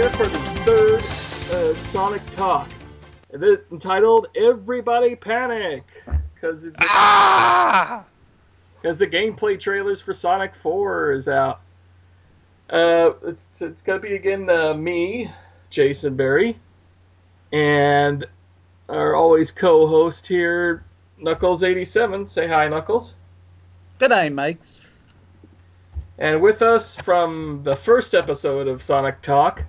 everybody. We're here for the third uh, Sonic Talk, It- entitled "Everybody Panic," because Ah! because the gameplay trailers for Sonic 4 is out. Uh, it's it's gonna be again uh, me, Jason Berry, and our always co-host here, Knuckles87. Say hi, Knuckles. Good day, mates. And with us from the first episode of Sonic Talk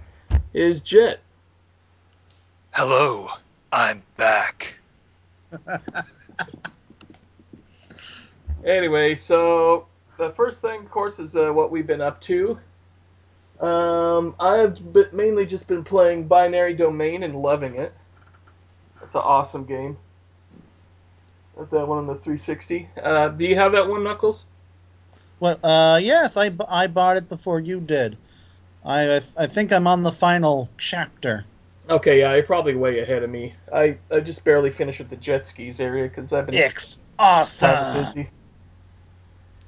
is Jet. Hello, I'm back. Anyway, so the first thing, of course, is uh, what we've been up to. Um, I've been, mainly just been playing Binary Domain and loving it. It's an awesome game. Got that one on the 360. Uh, do you have that one, Knuckles? Well, uh, yes, I, I bought it before you did. I I, I think I'm on the final chapter. Okay, yeah, you're probably way ahead of me. I, I just barely finished with the jet skis area because I've been It's kind of awesome. busy.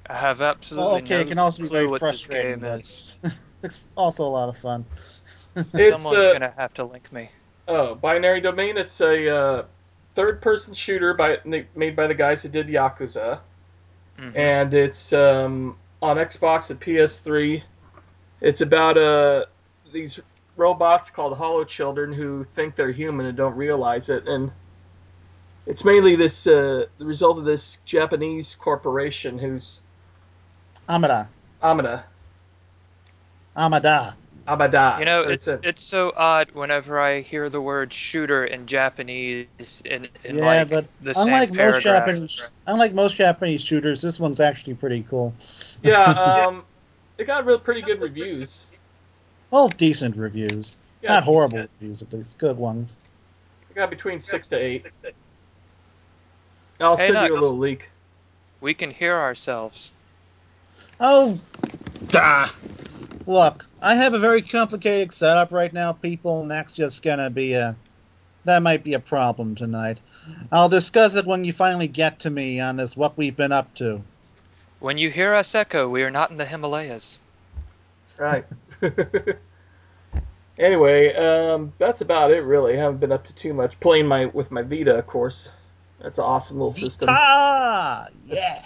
I have absolutely Well, okay, no it can also be clue very what this frustrating, game but- is. It's also a lot of fun. It's, Someone's uh, gonna have to link me. Oh, Binary Domain. It's a uh, third-person shooter by made by the guys who did Yakuza, Mhm. and it's um, on Xbox and PS3. It's about uh, these robots called Hollow Children who think they're human and don't realize it, and it's mainly this uh, the result of this Japanese corporation who's Amada. Amada. Amada. Amada. You know, Or it's it's so odd whenever I hear the word shooter in Japanese in, in yeah, like but the unlike same most paragraph. Japanese, unlike most Japanese shooters, this one's actually pretty cool. yeah. Um, it got real pretty good reviews. Well, decent reviews, Yeah, not decent. horrible reviews at least, good ones. It got between six to eight. I'll Hey, send you a little leak. We can hear ourselves. Oh, duh. Look, I have a very complicated setup right now, people, and that's just gonna be a. That might be a problem tonight. I'll discuss it when you finally get to me on this, what we've been up to. When you hear us echo, we are not in the Himalayas. Right. anyway, um, that's about it. Really, I haven't been up to too much. Playing my with my Vita, of course. That's an awesome little system. Ah, yeah.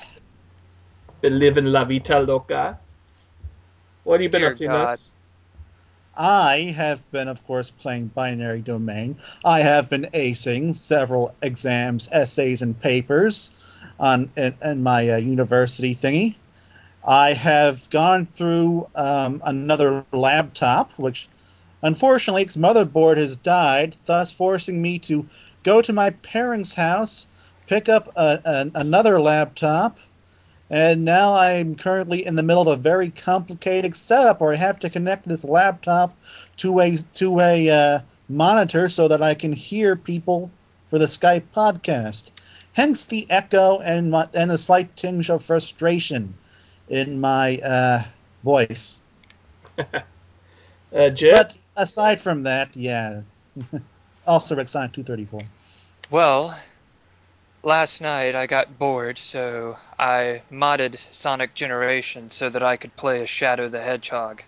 Been living la Vita loca. What have you been Dear up to, God. Nuts? I have been, of course, playing Binary Domain. I have been acing several exams, essays, and papers on in, in my uh, university thingy. I have gone through um, another laptop, which unfortunately its motherboard has died, thus forcing me to go to my parents' house, pick up a, an another laptop, and now I'm currently in the middle of a very complicated setup where I have to connect this laptop to a to a uh, monitor so that I can hear people for the Skype podcast. Hence the echo and my, and a slight tinge of frustration in my uh, voice. Uh, Jet. But aside from that, yeah. also read Sonic 234. Well, last night I got bored, so I modded Sonic Generation so that I could play as Shadow the Hedgehog.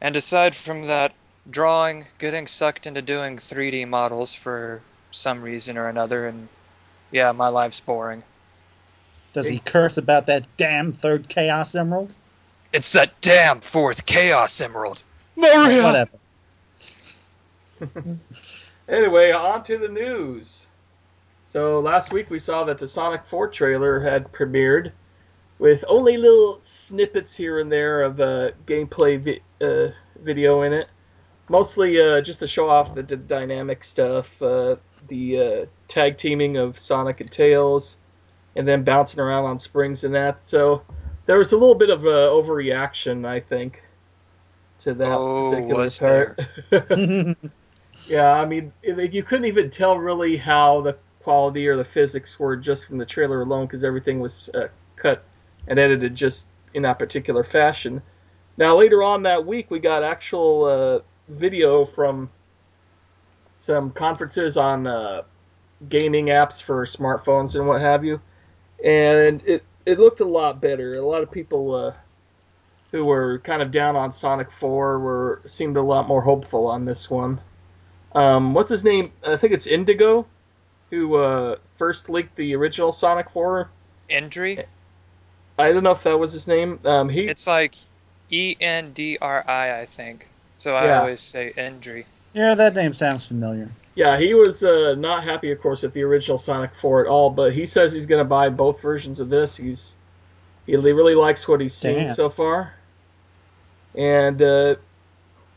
And aside from that, drawing, getting sucked into doing 3D models for some reason or another, and yeah, my life's boring. Does he curse about that damn third Chaos Emerald? It's that damn fourth Chaos Emerald! Maria! Whatever. Anyway, on to the news. So last week we saw that the Sonic 4 trailer had premiered with only little snippets here and there of uh, gameplay vi- uh, video in it. Mostly uh, just to show off the d- dynamic stuff, uh, the uh, tag teaming of Sonic and Tails, and then bouncing around on springs and that. So there was a little bit of uh, overreaction, I think, to that Oh, particular was part. Yeah, I mean, you couldn't even tell really how the quality or the physics were just from the trailer alone because everything was uh, cut and edited just in that particular fashion. Now, later on that week, we got actual uh, video from some conferences on uh, gaming apps for smartphones and what have you, and it it looked a lot better. A lot of people uh, who were kind of down on Sonic 4 were seemed a lot more hopeful on this one. Um, what's his name? I think it's Indigo, who uh, first leaked the original Sonic 4. Endry? I don't know if that was his name. Um, he It's like E N D R I, I think. So I Yeah. always say Endry. Yeah, that name sounds familiar. Yeah, he was uh, not happy, of course, with the original Sonic 4 at all. But he says he's going to buy both versions of this. He's he really likes what he's seen Damn. so far, and uh,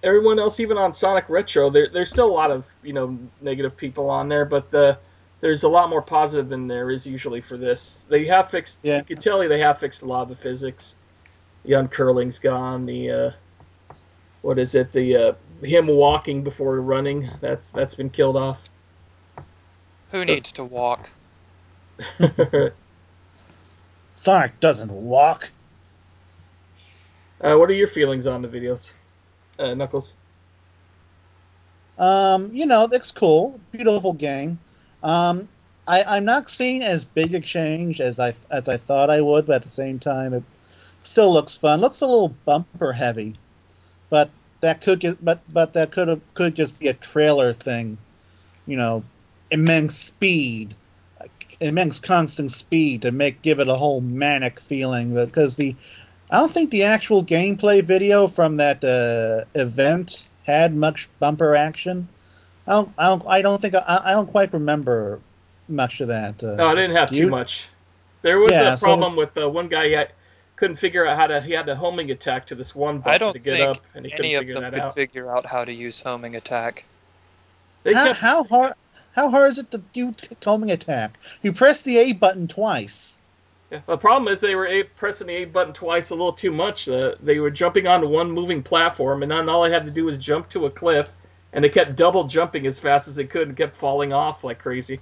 everyone else, even on Sonic Retro, there, there's still a lot of you know negative people on there, but the there's a lot more positive than there is usually for this. They have fixed. Yeah. You can tell you they have fixed a lot of the physics. The uncurling's gone. The uh, what is it? The uh, him walking before running. That's that's been killed off. Who So- needs to walk? uh, Sonic doesn't walk. what are your feelings on the videos, uh, Knuckles? Um, you know, it's cool, beautiful game. Um, I, I'm not seeing as big a change as I as I thought I would, but at the same time, it still looks fun. Looks a little bumper heavy, but that could get but but that could could just be a trailer thing. You know, immense speed, immense constant speed to make give it a whole manic feeling. Because the I don't think the actual gameplay video from that uh, event had much bumper action. I don't, I don't, I don't think I, I don't quite remember much of that. Uh, No, I didn't have too you? much. There was Yeah, a so- problem with uh, one guy. Had, couldn't figure out how to. He had a homing attack to this one button I don't to get think up, and he any couldn't of figure them could out. figure out how to use homing attack. They how, kept, how hard? How hard is it to do homing attack? You press the A button twice. yeah. The problem is they were a, pressing the A button twice a little too much. Uh, they were jumping onto one moving platform, and then all I had to do was jump to a cliff, and they kept double jumping as fast as they could and kept falling off like crazy.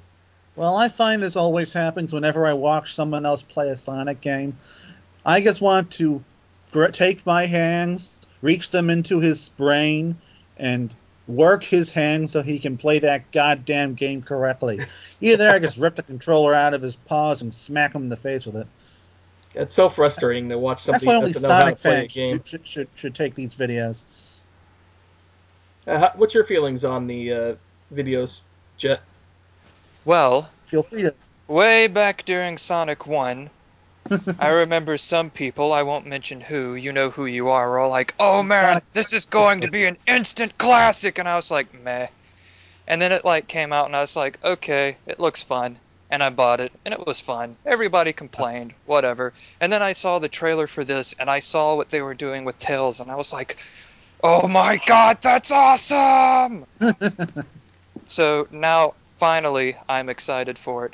Well, I find this always happens whenever I watch someone else play a Sonic game. I just want to take my hands, reach them into his brain, and work his hands so he can play that goddamn game correctly. Either there, I just rip the controller out of his paws and smack him in the face with it. It's so frustrating to watch That's somebody why only doesn't know how to Sonic play a fans game. should, should, should, should take these videos. Uh, how- what's your feelings on the uh, videos, Jet? Well, Feel free to. way back during Sonic 1, I remember some people, I won't mention who, you know who you are, were all like, oh man, this is going to be an instant classic! And I was like, meh. And then it like came out and I was like, okay, it looks fun. And I bought it, and it was fun. Everybody complained, whatever. And then I saw the trailer for this, and I saw what they were doing with Tails, and I was like, oh my god, that's awesome! so now, finally, I'm excited for it.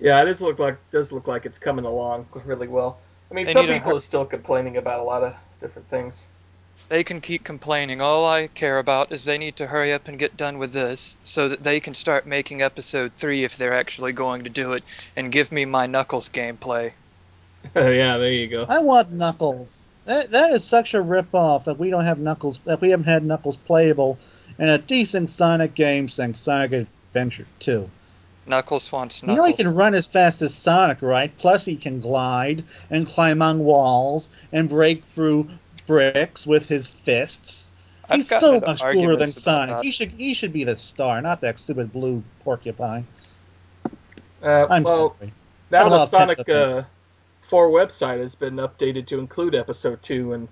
Yeah, it does look like does look like it's coming along really well. I mean, They some people hu- are still complaining about a lot of different things. They can keep complaining. All I care about is they need to hurry up and get done with this so that they can start making episode 3 if they're actually going to do it and give me my Knuckles gameplay. yeah, there you go. I want Knuckles. That that is such a ripoff that we don't have Knuckles. That we haven't had Knuckles playable in a decent Sonic game since Sonic Adventure 2. Knuckles wants You know he can run as fast as Sonic, right? Plus he can glide and climb on walls and break through bricks with his fists. I've He's so much cooler than Sonic. that. He should he should be the star, not that stupid blue porcupine. Uh, I'm well, sorry. now the Sonic uh, 4 website has been updated to include episode 2 and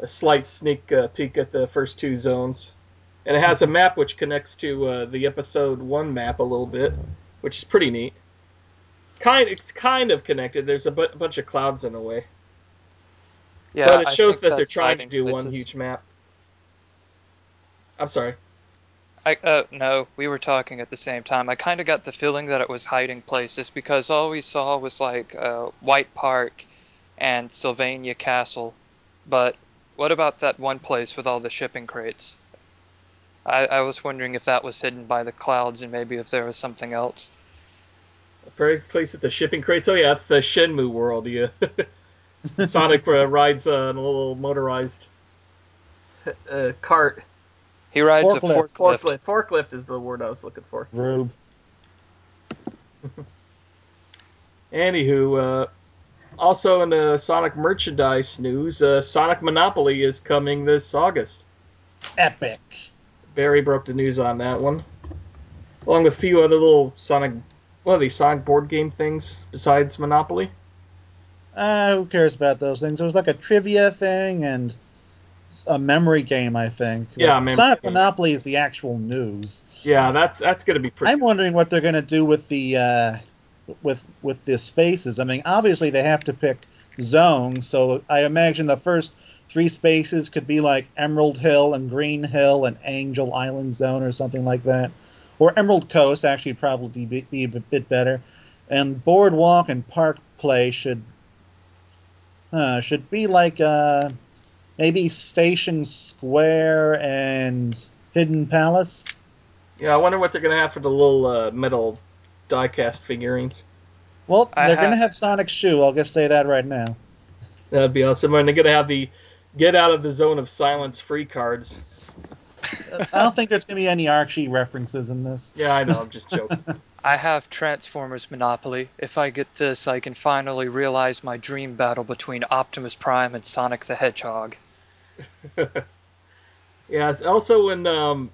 a slight sneak uh, peek at the first two zones. And it has a map which connects to uh, the episode 1 map a little bit, which is pretty neat. Kind, it's kind of connected. There's a bu- bunch of clouds in the way, yeah, but it I shows that they're trying to do one huge map. I'm sorry. I, uh, no, we were talking at the same time. I kind of got the feeling that it was hiding places because all we saw was like uh, White Park and Sylvania Castle. But what about that one place with all the shipping crates? I, I was wondering if that was hidden by the clouds and maybe if there was something else. Very place at the shipping crates. Oh yeah, it's the Shenmue world. Yeah, Sonic uh, rides uh, on a little motorized uh, cart. He rides a Forklift. forklift. Forklift. Forklift is the word I was looking for. Rube. Anywho, uh, also in the Sonic merchandise news, uh, Sonic Monopoly is coming this August. Epic. Barry broke the news on that one, along with a few other little Sonic, what are these Sonic board game things besides Monopoly? Uh, who cares about those things? There was like a trivia thing and a memory game, I think. Yeah, Like, Sonic game. Monopoly is the actual news. Yeah, that's that's gonna be pretty. I'm wondering what they're going to do with the uh, with with the spaces. I mean, obviously they have to pick zones, so I imagine the first three spaces could be like Emerald Hill and Green Hill and Angel Island Zone or something like that, or Emerald Coast actually probably be, be a bit better, and Boardwalk and Park Place should uh, should be like uh, maybe Station Square and Hidden Palace. Yeah, I wonder what they're gonna have for the little uh, metal diecast figurines. Well, they're going to have- have Sonic Shoe. I'll just say that right now. That'd be awesome. And they're gonna have the get out of the zone of silence free cards. I don't think there's going to be any Archie references in this. Yeah, I know. I'm just joking. I have Transformers Monopoly. If I get this, I can finally realize my dream battle between Optimus Prime and Sonic the Hedgehog. yeah. Also in um,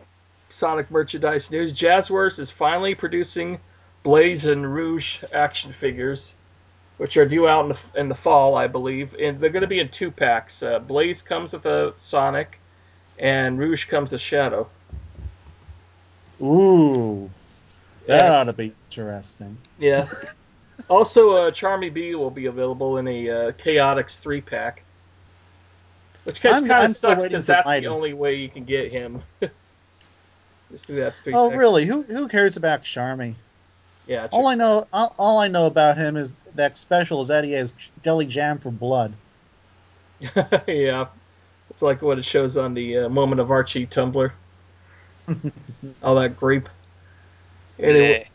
Sonic merchandise news, Jazwares is finally producing Blaze and Rouge action figures, which are due out in the in the fall, I believe. And they're going to be in two packs. Uh, Blaze comes with a Sonic, and Rouge comes with Shadow. Ooh, that Yeah. ought to be interesting. Yeah. also, uh, Charmy Bee will be available in a uh, Chaotix three pack, which kind of sucks because that's the only way you can get him. Just do that Oh, pack. Oh, really? Who who cares about Charmy? Yeah. All I know, all, all I know about him is that special is that he has jelly jam for blood. yeah. It's like what it shows on the uh, Moment of Archie Tumblr. All that grape. Anyway,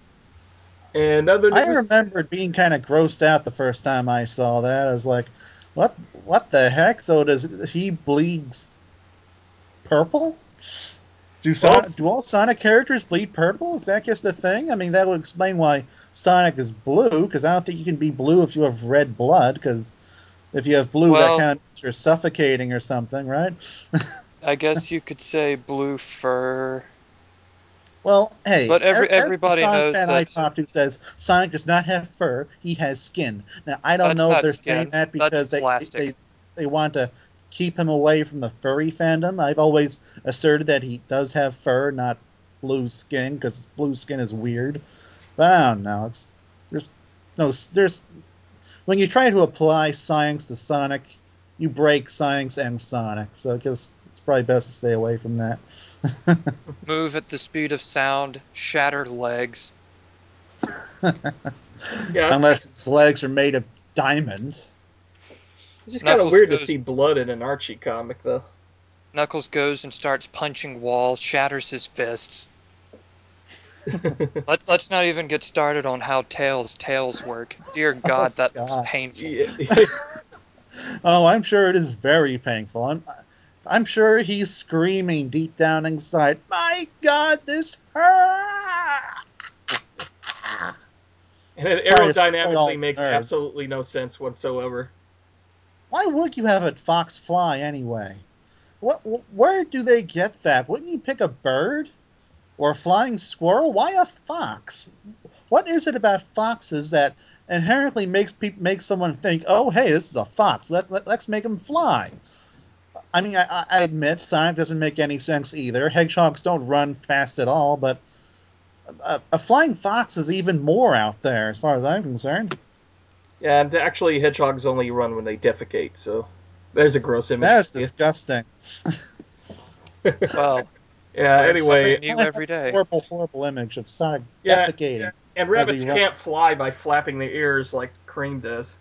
and other I news. remembered being kind of grossed out the first time I saw that. I was like, "What? What the heck?" So does he bleeds purple? Do Son- Well, do all Sonic characters bleed purple? Is that just a thing? I mean, that would explain why Sonic is blue. Because I don't think you can be blue if you have red blood. Because if you have blue, Well- that kind of you're suffocating or something, right? I guess you could say blue fur. Well, hey, But every- every, everybody Sonic knows fan I that- talk to says Sonic does not have fur; he has skin. Now, I don't know if they're skin. saying that because they, they they want to keep him away from the furry fandom. I've always asserted that he does have fur, not blue skin, because blue skin is weird. But I don't know. It's there's no there's when you try to apply science to Sonic, you break science and Sonic. So I guess it's probably best to stay away from that. Move at the speed of sound, shattered legs. yeah, Unless its legs are made of diamond. It's just kind of Knuckles weird to see blood in an Archie comic, though. Knuckles goes and starts punching walls, shatters his fists. Let, let's not even get started on how Tails' tails work. Dear oh, God, that looks God. painful. Yeah. Oh, I'm sure it is very painful. I'm, I'm sure he's screaming deep down inside, "My God, this hurts. and it Trying to spread all aerodynamically makes nerves. absolutely no sense whatsoever. Why would you have a fox fly anyway? What? wh- Where do they get that? Wouldn't you pick a bird or a flying squirrel? Why a fox? What is it about foxes that inherently makes people makes someone think, "Oh, hey, this is a fox. Let, let us make him fly." I mean, I, I- I admit science doesn't make any sense either. Hedgehogs don't run fast at all, but a, a flying fox is even more out there, as far as I'm concerned. Yeah, and actually, hedgehogs only run when they defecate, so there's a gross image. That's disgusting. Well, yeah, anyway, new every day. Horrible, horrible image of Sonic Yeah. defecating. and rabbits can't fly by flapping their ears like Cream does.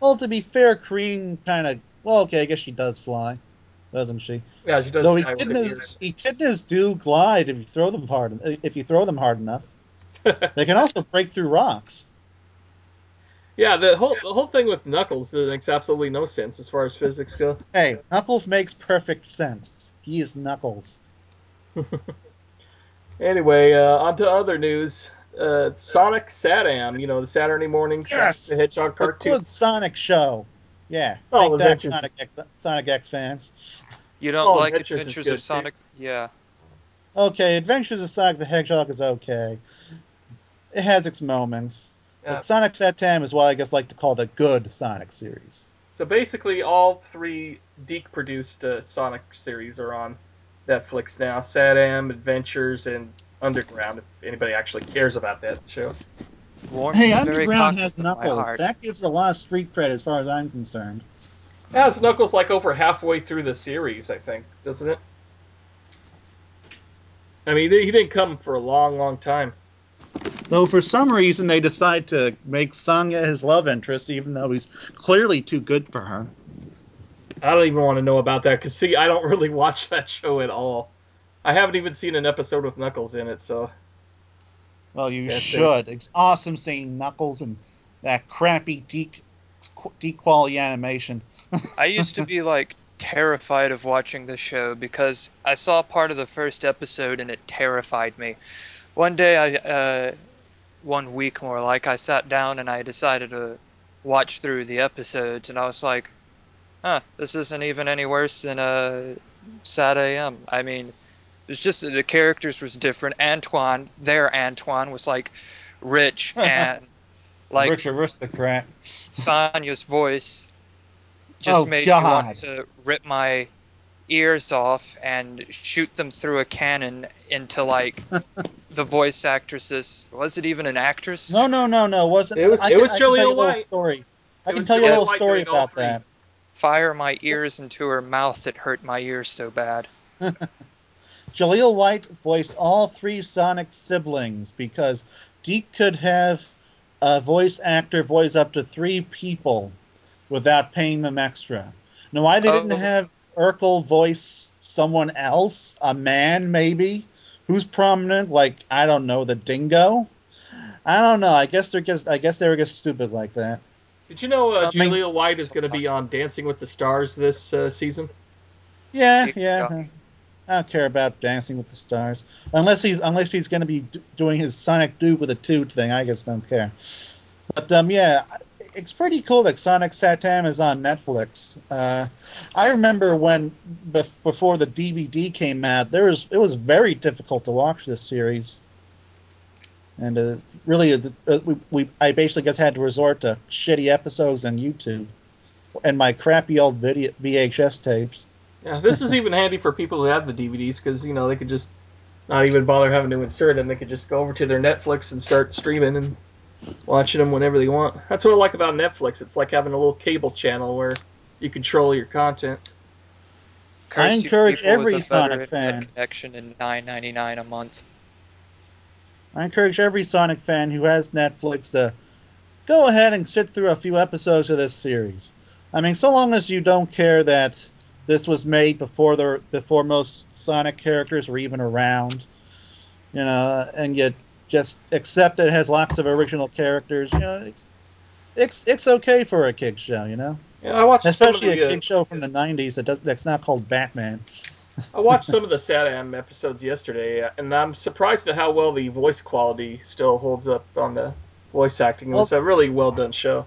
Well, to be fair, Cream kind of. Well, okay, I guess she does fly, doesn't she? Yeah, she does Though fly with her echidnas, echidnas do glide if you throw them hard. If you throw them hard enough, they can also break through rocks. Yeah, the whole the whole thing with Knuckles that makes absolutely no sense as far as physics go. Hey, Knuckles makes perfect sense. He's Knuckles. Anyway, uh, on to other news. uh, Sonic Satam. You know the Saturday morning Sonic Yes! the Hedgehog A cartoon. good Sonic show. Yeah. Oh, Take that, Adventures- Sonic X, Sonic X fans. You don't Oh, like Adventures Adventures good, of too. Sonic? Yeah. Okay, Adventures of Sonic the Hedgehog is okay. It has its moments. Yeah. But Sonic Satam is what I guess like to call the good Sonic series. So basically, all three DiC produced uh, Sonic series are on Netflix now: Satam, Adventures, and Underground. If anybody actually cares about that show. Warms Hey, Underground has Knuckles. That gives a lot of street cred as far as I'm concerned. Yeah, it's Knuckles like over halfway through the series, I think, doesn't it? I mean, he didn't come for a long, long time. Though for some reason they decide to make Sonia his love interest, even though he's clearly too good for her. I don't even want to know about that because see, I don't really watch that show at all. I haven't even seen an episode with Knuckles in it, so Well, you That's it. should. It's awesome seeing Knuckles and that crappy de- de-quality animation. I used to be like terrified of watching the show because I saw part of the first episode and it terrified me. One day, I, uh, one week more like, I sat down and I decided to watch through the episodes and I was like, huh, this isn't even any worse than uh, Satam. I mean, it's just the characters was different. Antoine, their Antoine was like rich and like Rich aristocrat. Sonia's voice just Oh, made me want to rip my ears off and shoot them through a cannon into like the voice actresses. Was it even an actress? No, no, no, no. Wasn't It was- I it was I can tell you Jaleel a little White. story. I can tell you a Jaleel little White story doing all about three. that. Fire my ears into her mouth. It hurt my ears so bad. Jaleel White voiced all three Sonic siblings because DiC could have a voice actor voice up to three people without paying them extra. Now, why they didn't Oh. have Urkel voice someone else, a man maybe, who's prominent, like I don't know, the Dingo. I don't know. I guess they're just. I guess they were just stupid like that. Did you know uh, I mean- Jaleel White is going to be on Dancing with the Stars this uh, season? Yeah, Yeah. yeah. I don't care about Dancing with the Stars unless he's unless he's going to be d- doing his Sonic Dude with a toot thing. I just don't care. But um, yeah, it's pretty cool that Sonic Satam is on Netflix. Uh, I remember when bef- before the DVD came out, there was it was very difficult to watch this series, and uh, really, uh, we, we I basically just had to resort to shitty episodes on YouTube and my crappy old video VHS tapes. Yeah, this is even handy for people who have the DVDs because you know they could just not even bother having to insert them. They could just go over to their Netflix and start streaming and watching them whenever they want. That's what I like about Netflix. It's like having a little cable channel where you control your content. Curse you encourage every a better Sonic internet fan. connection in nine ninety nine a month. I encourage every Sonic fan who has Netflix to go ahead and sit through a few episodes of this series. I mean, so long as you don't care that this was made before the before most Sonic characters were even around, you know, and you just accept that it has lots of original characters, you know, it's it's, it's okay for a kid show, you know, Yeah, I watched especially some of a the, uh, kid show from the '90s that does that's not called Batman. I watched some of the Satam episodes yesterday, and I'm surprised at how well the voice quality still holds up on the voice acting. It was a really well done show.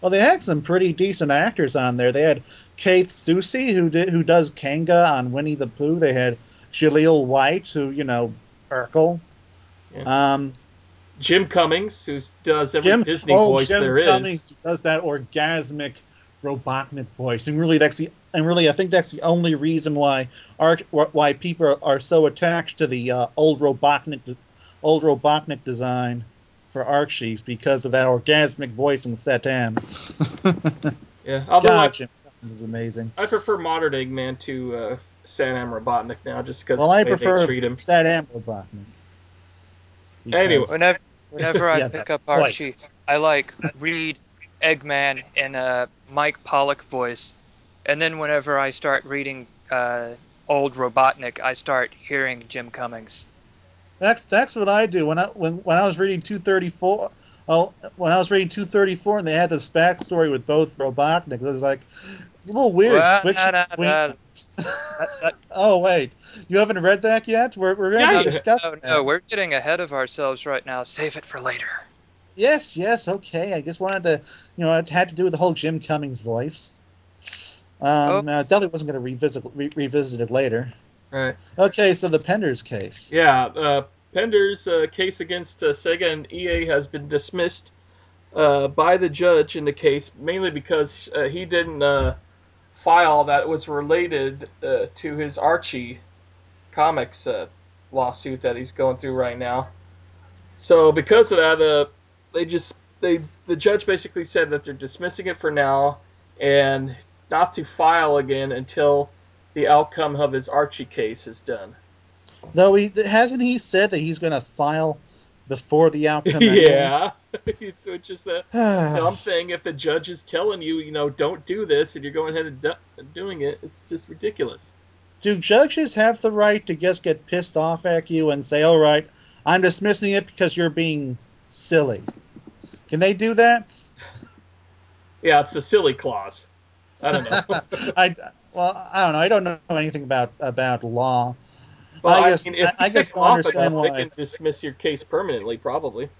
Well, they had some pretty decent actors on there. They had Kate Soucie, who did who does Kanga on Winnie the Pooh. They had Jaleel White, who you know Urkel. Um, Jim Cummings, who does every Jim Disney oh, voice Jim there is. Cummings does that orgasmic Robotnik voice, and really that's the and really I think that's the only reason why why people are so attached to the uh, old Robotnik old Robotnik design for Archie's because of that orgasmic voice in Satam. Yeah, although I, God, Jim Cummings is amazing. I prefer modern Eggman to uh, Satam Robotnik now, just because Well, I prefer they treat him. Satam Robotnik. Anyway. Whenever whenever I Yeah, pick up Archie, voice. I like read Eggman in a Mike Pollock voice, and then whenever I start reading uh, old Robotnik, I start hearing Jim Cummings. That's that's what I do when I when when I was reading 234. Oh, when I was reading 234 and they had this backstory with both Robotnik, it was like It's a little weird. Well, switching nah, nah, between- nah. That- that- Oh wait, you haven't read that yet? We're we're going to Yeah, be you- no, we're getting ahead of ourselves right now. Save it for later. Yes, yes, okay. I just wanted to, you know, it had to do with the whole Jim Cummings voice. Um, I definitely wasn't going to revisit re- revisit it later. Right. Okay, so the Penders case. Yeah, uh, Pender's uh, case against uh, Sega and EA has been dismissed uh, by the judge in the case, mainly because uh, he didn't uh, file that was related uh, to his Archie comics uh, lawsuit that he's going through right now. So because of that, uh, they just they the judge basically said that they're dismissing it for now and not to file again until the outcome of his Archie case is done. Though he hasn't he said that he's going to file before the outcome. anyway? Eh? yeah, it's it's just a dumb thing. If the judge is telling you, you know, don't do this, and you're going ahead and do- doing it, it's just ridiculous. Do judges have the right to just get pissed off at you and say, "All right, I'm dismissing it because you're being silly"? Can they do that? Yeah, it's the silly clause. I don't know. I well, I don't know. I don't know anything about about law. Well, I I, guess- mean, if I- I guess take I off understand enough, they can dismiss your case permanently, probably.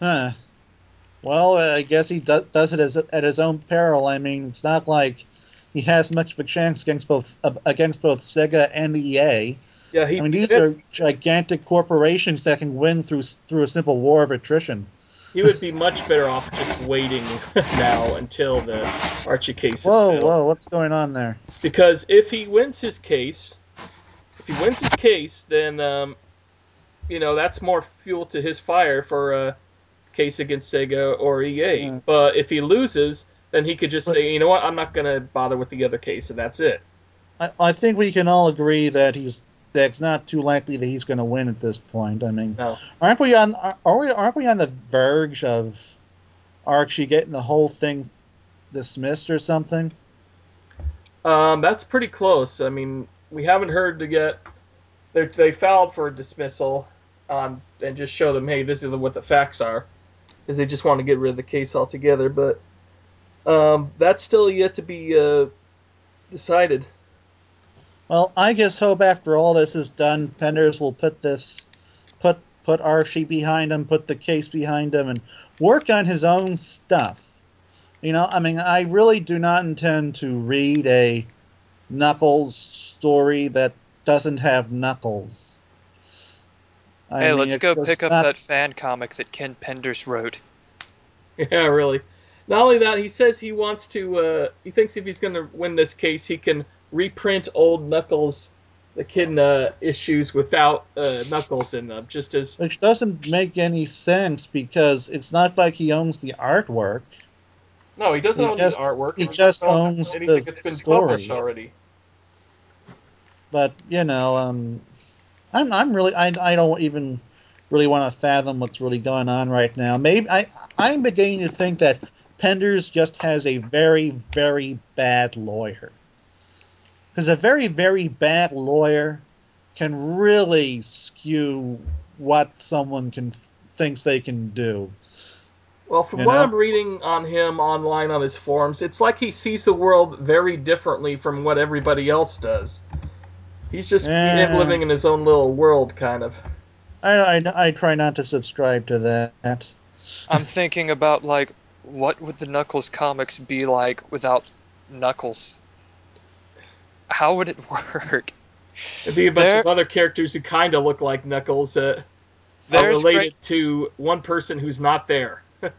Huh. Well, uh, I guess he does, does it as, at his own peril. I mean, it's not like he has much of a chance against both uh, against both Sega and EA. Yeah, he. I mean, these are gigantic corporations that can win through through a simple war of attrition. He would be much better off just waiting now until the Archie case is Whoa, whoa, what's going on there? Because if he wins his case, if he wins his case, then um, you know that's more fuel to his fire for a case against Sega or EA. Yeah. But if he loses, then he could just But- say, you know what, I'm not gonna bother with the other case, and that's it. I, I think we can all agree that he's that it's not too likely that he's going to win at this point. I mean, No. aren't we on are are we aren't we on the verge of Archie getting the whole thing dismissed or something? Um, that's pretty close. I mean, we haven't heard to get. They filed for a dismissal, um, and just show them, hey, this is what the facts are, because they just want to get rid of the case altogether. But um, that's still yet to be uh, decided. Well, I just hope after all this is done, Penders will put this, put put Archie behind him, put the case behind him, and work on his own stuff. You know, I mean, I really do not intend to read a Knuckles story that doesn't have Knuckles. I hey, mean, let's go pick up not- that fan comic that Ken Penders wrote. Yeah, really. Not only that, he says he wants to. Uh, he thinks if he's going to win this case, he can reprint old Knuckles, the Kid uh, issues without uh, Knuckles in them, just as Which doesn't make any sense because it's not like he owns the artwork. No, he doesn't He own just- his artwork. he just owns anything the that's been story. published already. But you know, um, I'm I'm really I I don't even really want to fathom what's really going on right now. Maybe I I'm beginning to think that Penders just has a very very bad lawyer. Because a very very bad lawyer can really skew what someone can thinks they can do. Well, from You what know? I'm reading on him online on his forums, it's like he sees the world very differently from what everybody else does. He's just Yeah. living in his own little world, kind of. I, I, I try not to subscribe to that. I'm thinking about like what would the Knuckles comics be like without Knuckles? How would it work? It'd be a bunch There- of other characters who kind of look like Knuckles uh, are related great, to one person who's not there.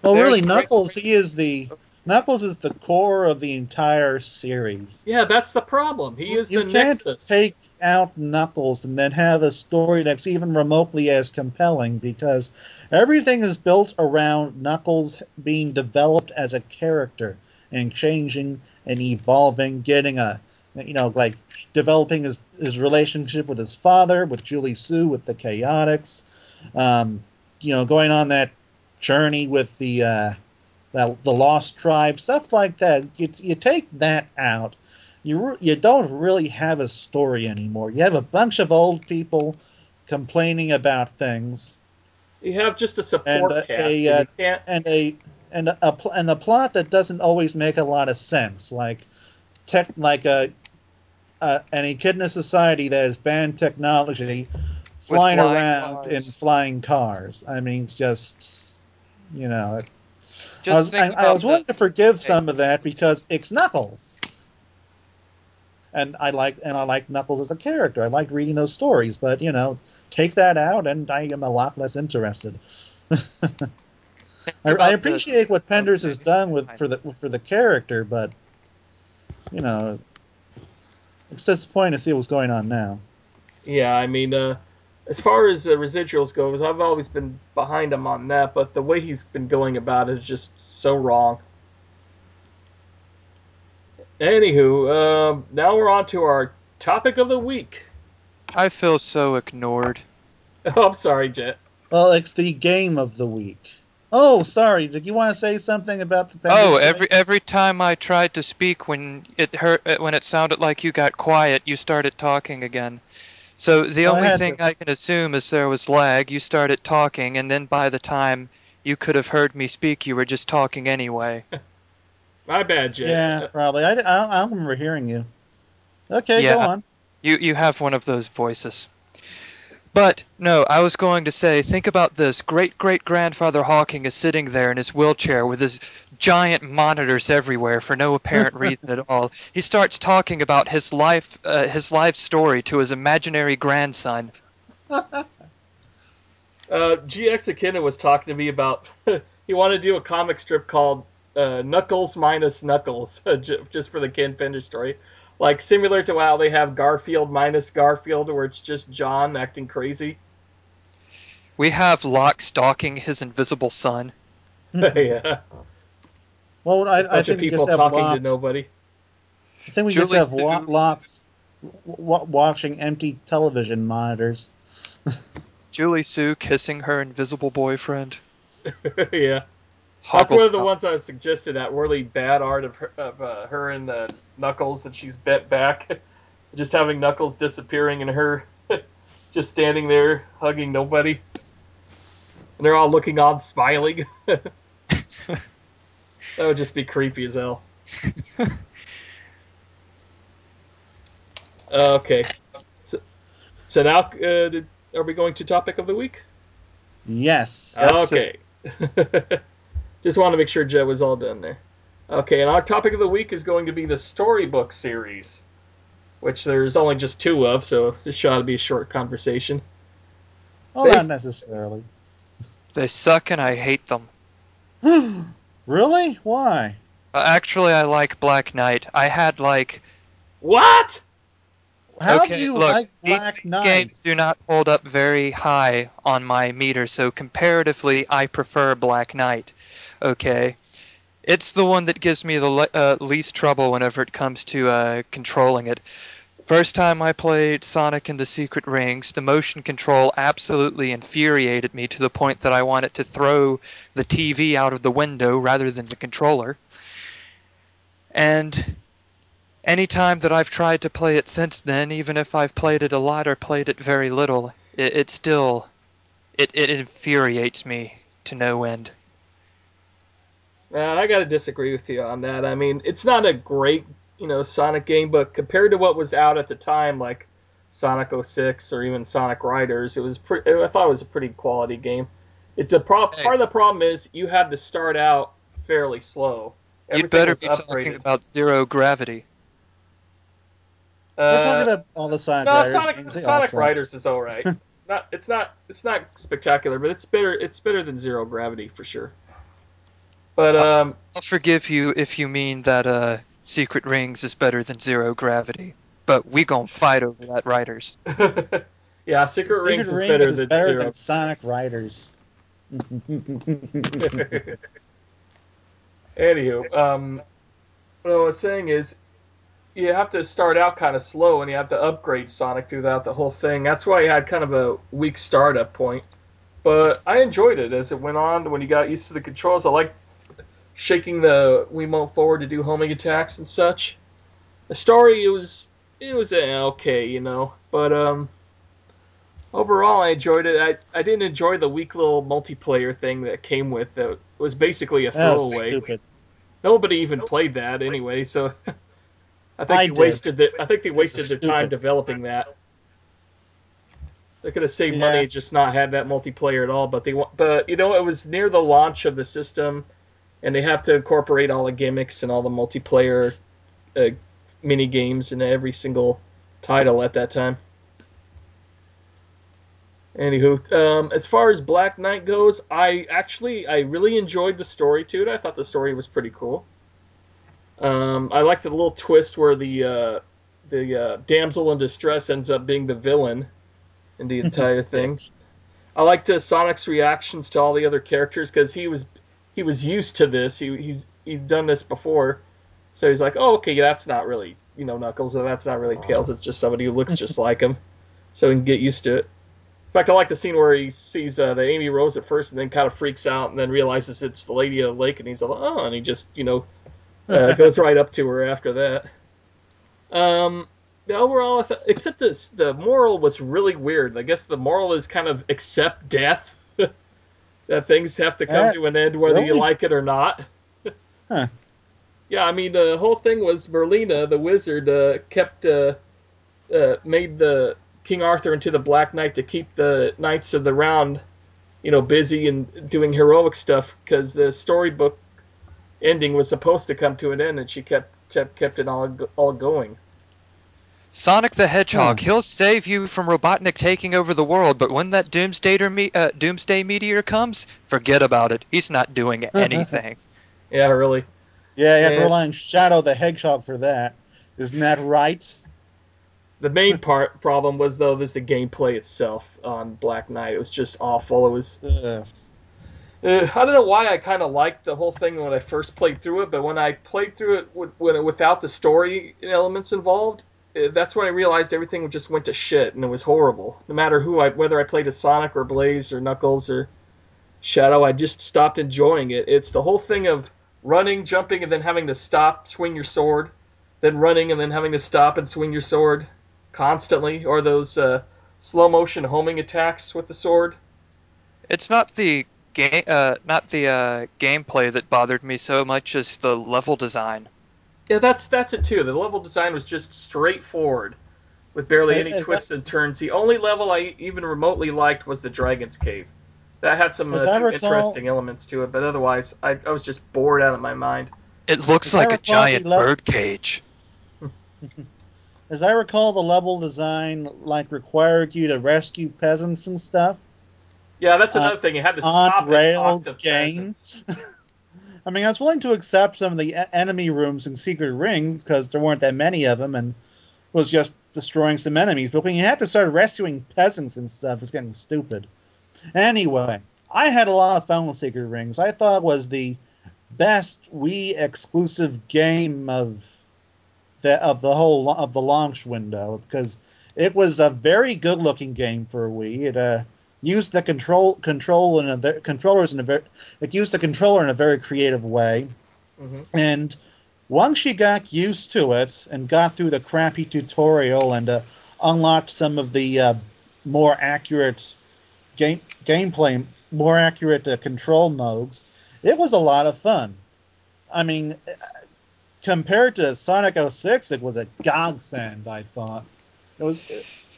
Well, There's really, great- Knuckles he is the Knuckles is the core of the entire series. Yeah, that's the problem. He is you the can't nexus. take out Knuckles and then have a story that's even remotely as compelling because everything is built around Knuckles being developed as a character and changing and evolving, getting a you know like developing his his relationship with his father, with Julie-Su, with the Chaotix, um, you know, going on that journey with the uh, the, the Lost Tribe, stuff like that. You you take that out you you don't really have a story anymore. You have a bunch of old people complaining about things You have just a support And, cast. a, and uh, can't. and a and a, pl- and the plot that doesn't always make a lot of sense, like tech, like a, a an echidna society that has banned technology, flying flying around in flying cars. I mean, it's just you know, Just I was, think I, I was willing to this. forgive some of that because it's Knuckles, and I like and I like Knuckles as a character. I like reading those stories, but you know, take that out, and I am a lot less interested. I, about I this. appreciate what Penders has done with for the for the character, but you know, it's disappointing to see what's going on now. Yeah, I mean, uh, as far as uh, residuals goes, I've always been behind him on that, but the way he's been going about it is just so wrong. Anywho, um, now we're on to our topic of the week. I feel so ignored. Oh, I'm sorry, Jet. Well, it's the game of the week. Oh, sorry. Did you want to say something about the? Penders Oh, thing? every every time I tried to speak when it hurt uh, when it sounded like you got quiet, you started talking again. So the only had thing to- I can assume is there was lag. You started talking, and then by the time you could have heard me speak, you were just talking anyway. My bad, Jet. Yeah, probably. I, I, don't- I don't remember hearing you. Okay, go Yeah. on. You you have one of those voices. But no, I was going to say, think about this. Great great grandfather Hawking is sitting there in his wheelchair with his giant monitors everywhere for no apparent reason at all. He starts talking about his life uh, his life story to his imaginary grandson. Uh, GX Akina was talking to me about he wanted to do a comic strip called uh, Knuckles minus Knuckles, just for the Ken Penders story. Like similar to how they have Garfield minus Garfield, where it's just John acting crazy. We have Locke stalking his invisible son. yeah, Well, I, a I bunch think of we people just have talking Locke. to nobody. I think we just have Wa- Sue. Locke w- watching empty television monitors. Julie-Su kissing her invisible boyfriend. yeah, that's one of the ones I suggested. That really bad art of her, of uh, her and uh, Knuckles, and she's bent back, just having Knuckles disappearing and her just standing there hugging nobody, and they're all looking on, smiling. That would just be creepy as hell. okay, so, so now uh, did, are we going to topic of the week? Yes. Yes, okay. Just want to make sure Joe was all done there. Okay, and our topic of the week is going to be the storybook series, which there's only just two of, so this should ought to be a short conversation. Oh, They- not necessarily. They suck and I hate them. really? Why? Uh, actually, I like Black Knight. I had like What? How okay, do you look, like these, Black these Knight? games do not hold up very high on my meter, so comparatively, I prefer Black Knight. Okay, it's the one that gives me the le- uh, least trouble whenever it comes to uh, controlling it. First time I played Sonic and the Secret Rings, the motion control absolutely infuriated me to the point that I wanted to throw the TV out of the window rather than the controller. And any time that I've tried to play it since then, even if I've played it a lot or played it very little, it, it still it, it infuriates me to no end. I got to disagree with you on that. I mean, it's not a great, you know, Sonic game, but compared to what was out at the time, like Sonic 06 or even Sonic Riders, it was pretty. I thought it was a pretty quality game. It the pro- Hey. part of the problem is you had to start out fairly slow. You'd better be upgraded. talking about zero gravity. We're Uh, talking about all the Sonic no, Riders Sonic games. Sonic suck. Riders is all right. not it's not it's not spectacular, but it's better it's better than Zero Gravity for sure. But um, I'll forgive you if you mean that uh, Secret Rings is better than zero gravity, but we gon' fight over that, Riders. yeah, Secret, Rings is better than Zero. Sonic Riders. Anywho, um, what I was saying is, you have to start out kind of slow, and you have to upgrade Sonic throughout the whole thing. That's why you had kind of a weak startup point. But I enjoyed it as it went on. When you got used to the controls, I liked shaking the Wiimote forward to do homing attacks and such. The story, it was it was eh, okay, you know, but um, overall I enjoyed it. I I didn't enjoy the weak little multiplayer thing that came with it. was basically a throwaway. Nobody even played that anyway, so I think I they wasted the, I think they wasted their time developing that. They could have saved Yeah. money just not had that multiplayer at all, but they but you know it was near the launch of the system, and they have to incorporate all the gimmicks and all the multiplayer uh, mini games in every single title at that time. Anywho, um, as far as Black Knight goes, I actually I really enjoyed the story to it. I thought the story was pretty cool. Um, I liked the little twist where the uh, the uh, damsel in distress ends up being the villain in the entire thing. I liked uh, Sonic's reactions to all the other characters because he was he was used to this. He he's he'd done this before, so he's like, oh okay, that's not really you know Knuckles, and that's not really Tails. It's just somebody who looks just like him, so he can get used to it. In fact, I like the scene where he sees uh, the Amy Rose at first, and then kind of freaks out, and then realizes it's the Lady of the Lake, and he's like, oh, and he just you know uh, goes right up to her after that. Um, the overall, except this, the moral was really weird. I guess the moral is kind of accept death. That things have to come to an end whether you like it or not. Huh. Yeah, I mean the whole thing was Merlina, the wizard, uh, kept uh, uh, made the King Arthur into the Black Knight to keep the Knights of the Round, you know, busy and doing heroic stuff because the storybook ending was supposed to come to an end, and she kept kept, kept it all all going. Sonic the Hedgehog, Huh. he'll save you from Robotnik taking over the world, but when that Doomsday, me- uh, Doomsday meteor comes, forget about it. He's not doing anything. Yeah, really. Yeah, you have to Yeah. rely on Shadow the Hedgehog for that. Isn't that right? The main part problem was though was the gameplay itself on Black Knight. It was just awful. It was Uh, I don't know why I kind of liked the whole thing when I first played through it, but when I played through it with, when, without the story elements involved, that's when I realized everything just went to shit and it was horrible. No matter who I, whether I played as Sonic or Blaze or Knuckles or Shadow, I just stopped enjoying it. It's the whole thing of running, jumping, and then having to stop, swing your sword, then running and then having to stop and swing your sword constantly, or those uh, slow motion homing attacks with the sword. It's not the game, uh, not the uh, gameplay that bothered me so much as the level design. Yeah, that's that's it too. The level design was just straightforward, with barely Uh, any is twists and turns. The only level I even remotely liked was the Dragon's Cave. That had some uh, recall- interesting elements to it, but otherwise, I, I was just bored out of my mind. It looks As I like a giant the level- bird cage. As I recall, the level design like required you to rescue peasants and stuff. Yeah, that's On- another thing. You had to on stop and talk to game. peasants. I mean, I was willing to accept some of the enemy rooms in Secret Rings because there weren't that many of them, and was just destroying some enemies. But when you have to start rescuing peasants and stuff, it's getting stupid. Anyway, I had a lot of fun with Secret Rings. I thought was the best Wii exclusive game of the of the whole of the launch window because it was a very good looking game for Wii. It uh, used the control control in a controllers in a very it used the controller in a very creative way. Mhm. And once you got used to it and got through the crappy tutorial and uh, unlocked some of the uh, more accurate game gameplay, more accurate uh, control modes, it was a lot of fun. I mean, uh, compared to Sonic 06, it was a godsend. I thought it was.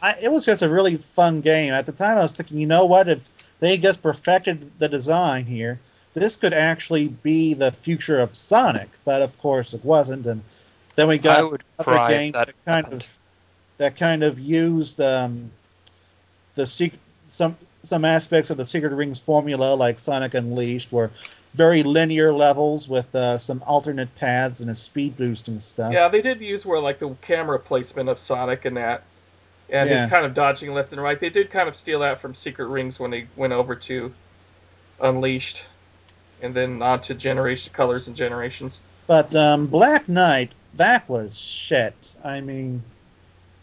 I, it was just a really fun game. At the time, I was thinking, you know what? If they just perfected the design here, this could actually be the future of Sonic. But of course, it wasn't. And then we got other games that that kind happened. of that kind of used um, the sec- some some aspects of the Secret Rings formula, like Sonic Unleashed, were very linear levels with uh, some alternate paths and a speed boost and stuff. Yeah, they did use where like the camera placement of Sonic and that, and Yeah. his kind of dodging left and right. They did kind of steal that from Secret Rings when they went over to Unleashed, and then on to Generation Colors and Generations. But um, Black Knight, that was shit. I mean,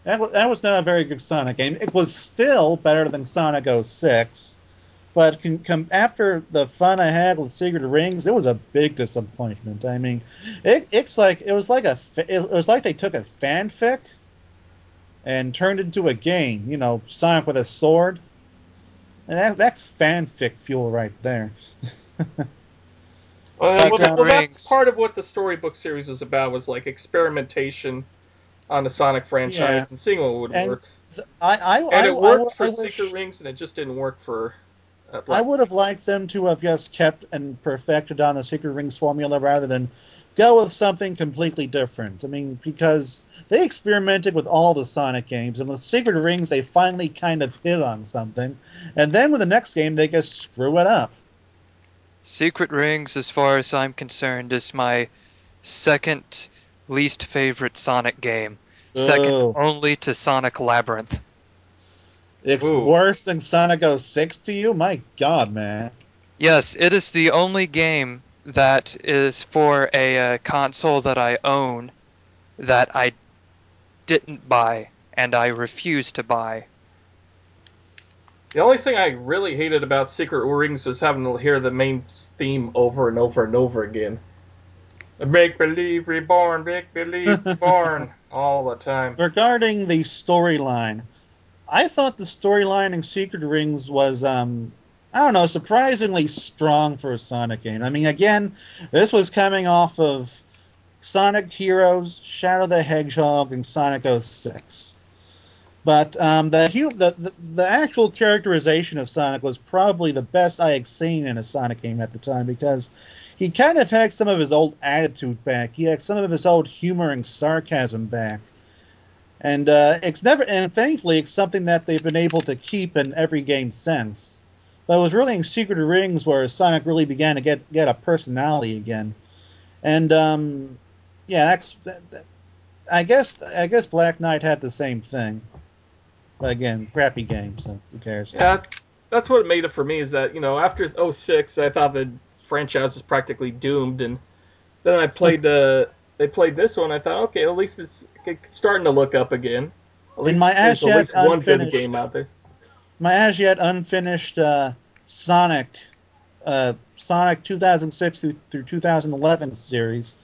that was, that was not a very good Sonic game. It was still better than Sonic 06, but com- after the fun I had with Secret Rings, it was a big disappointment. I mean, it, it's like it was like a fa- it was like they took a fanfic and turned into a game. You know, Sonic with a sword, and that's that's fanfic fuel right there. Well, well, well, that's part of what the storybook series was about. Was like experimentation on the Sonic franchise Yeah. and seeing what would And work. Th- I, I, And I, it worked I, for Secret wish, Rings, and it just didn't work for. Uh, I would have liked them to have just kept and perfected on the Secret Rings formula rather than go with something completely different. I mean, because they experimented with all the Sonic games, and with Secret Rings, they finally kind of hit on something. And then with the next game, they just screw it up. Secret Rings, as far as I'm concerned, is my second least favorite Sonic game. Second only to Sonic Labyrinth. It's Ooh. worse than Sonic 06 to you? My god, man. Yes, it is the only game that is for a uh, console that I own that I didn't buy and I refuse to buy. The only thing I really hated about Secret Rings was having to hear the main theme over and over and over again. Make believe reborn, make believe reborn, all the time. Regarding the storyline, I thought the storyline in Secret Rings was, um, I don't know, surprisingly strong for a Sonic game. I mean, again, this was coming off of Sonic Heroes, Shadow the Hedgehog, and Sonic 06. But um, the, the, the actual characterization of Sonic was probably the best I had seen in a Sonic game at the time because he kind of had some of his old attitude back. He had some of his old humor and sarcasm back. And uh, it's never, and thankfully, it's something that they've been able to keep in every game since. But it was really in Secret of Rings where Sonic really began to get get a personality again. And um, yeah, that's. That, that, I guess I guess Black Knight had the same thing. But again, crappy game, so who cares? Yeah, that's what it made it for me. Is that you know after 06, I thought the franchise was practically doomed, and then I played uh, they played this one. I thought, okay, at least it's it's starting to look up again. At In least my there's at least one good game out there. My as yet unfinished uh, Sonic, uh, Sonic 2006 through, through 2011 series.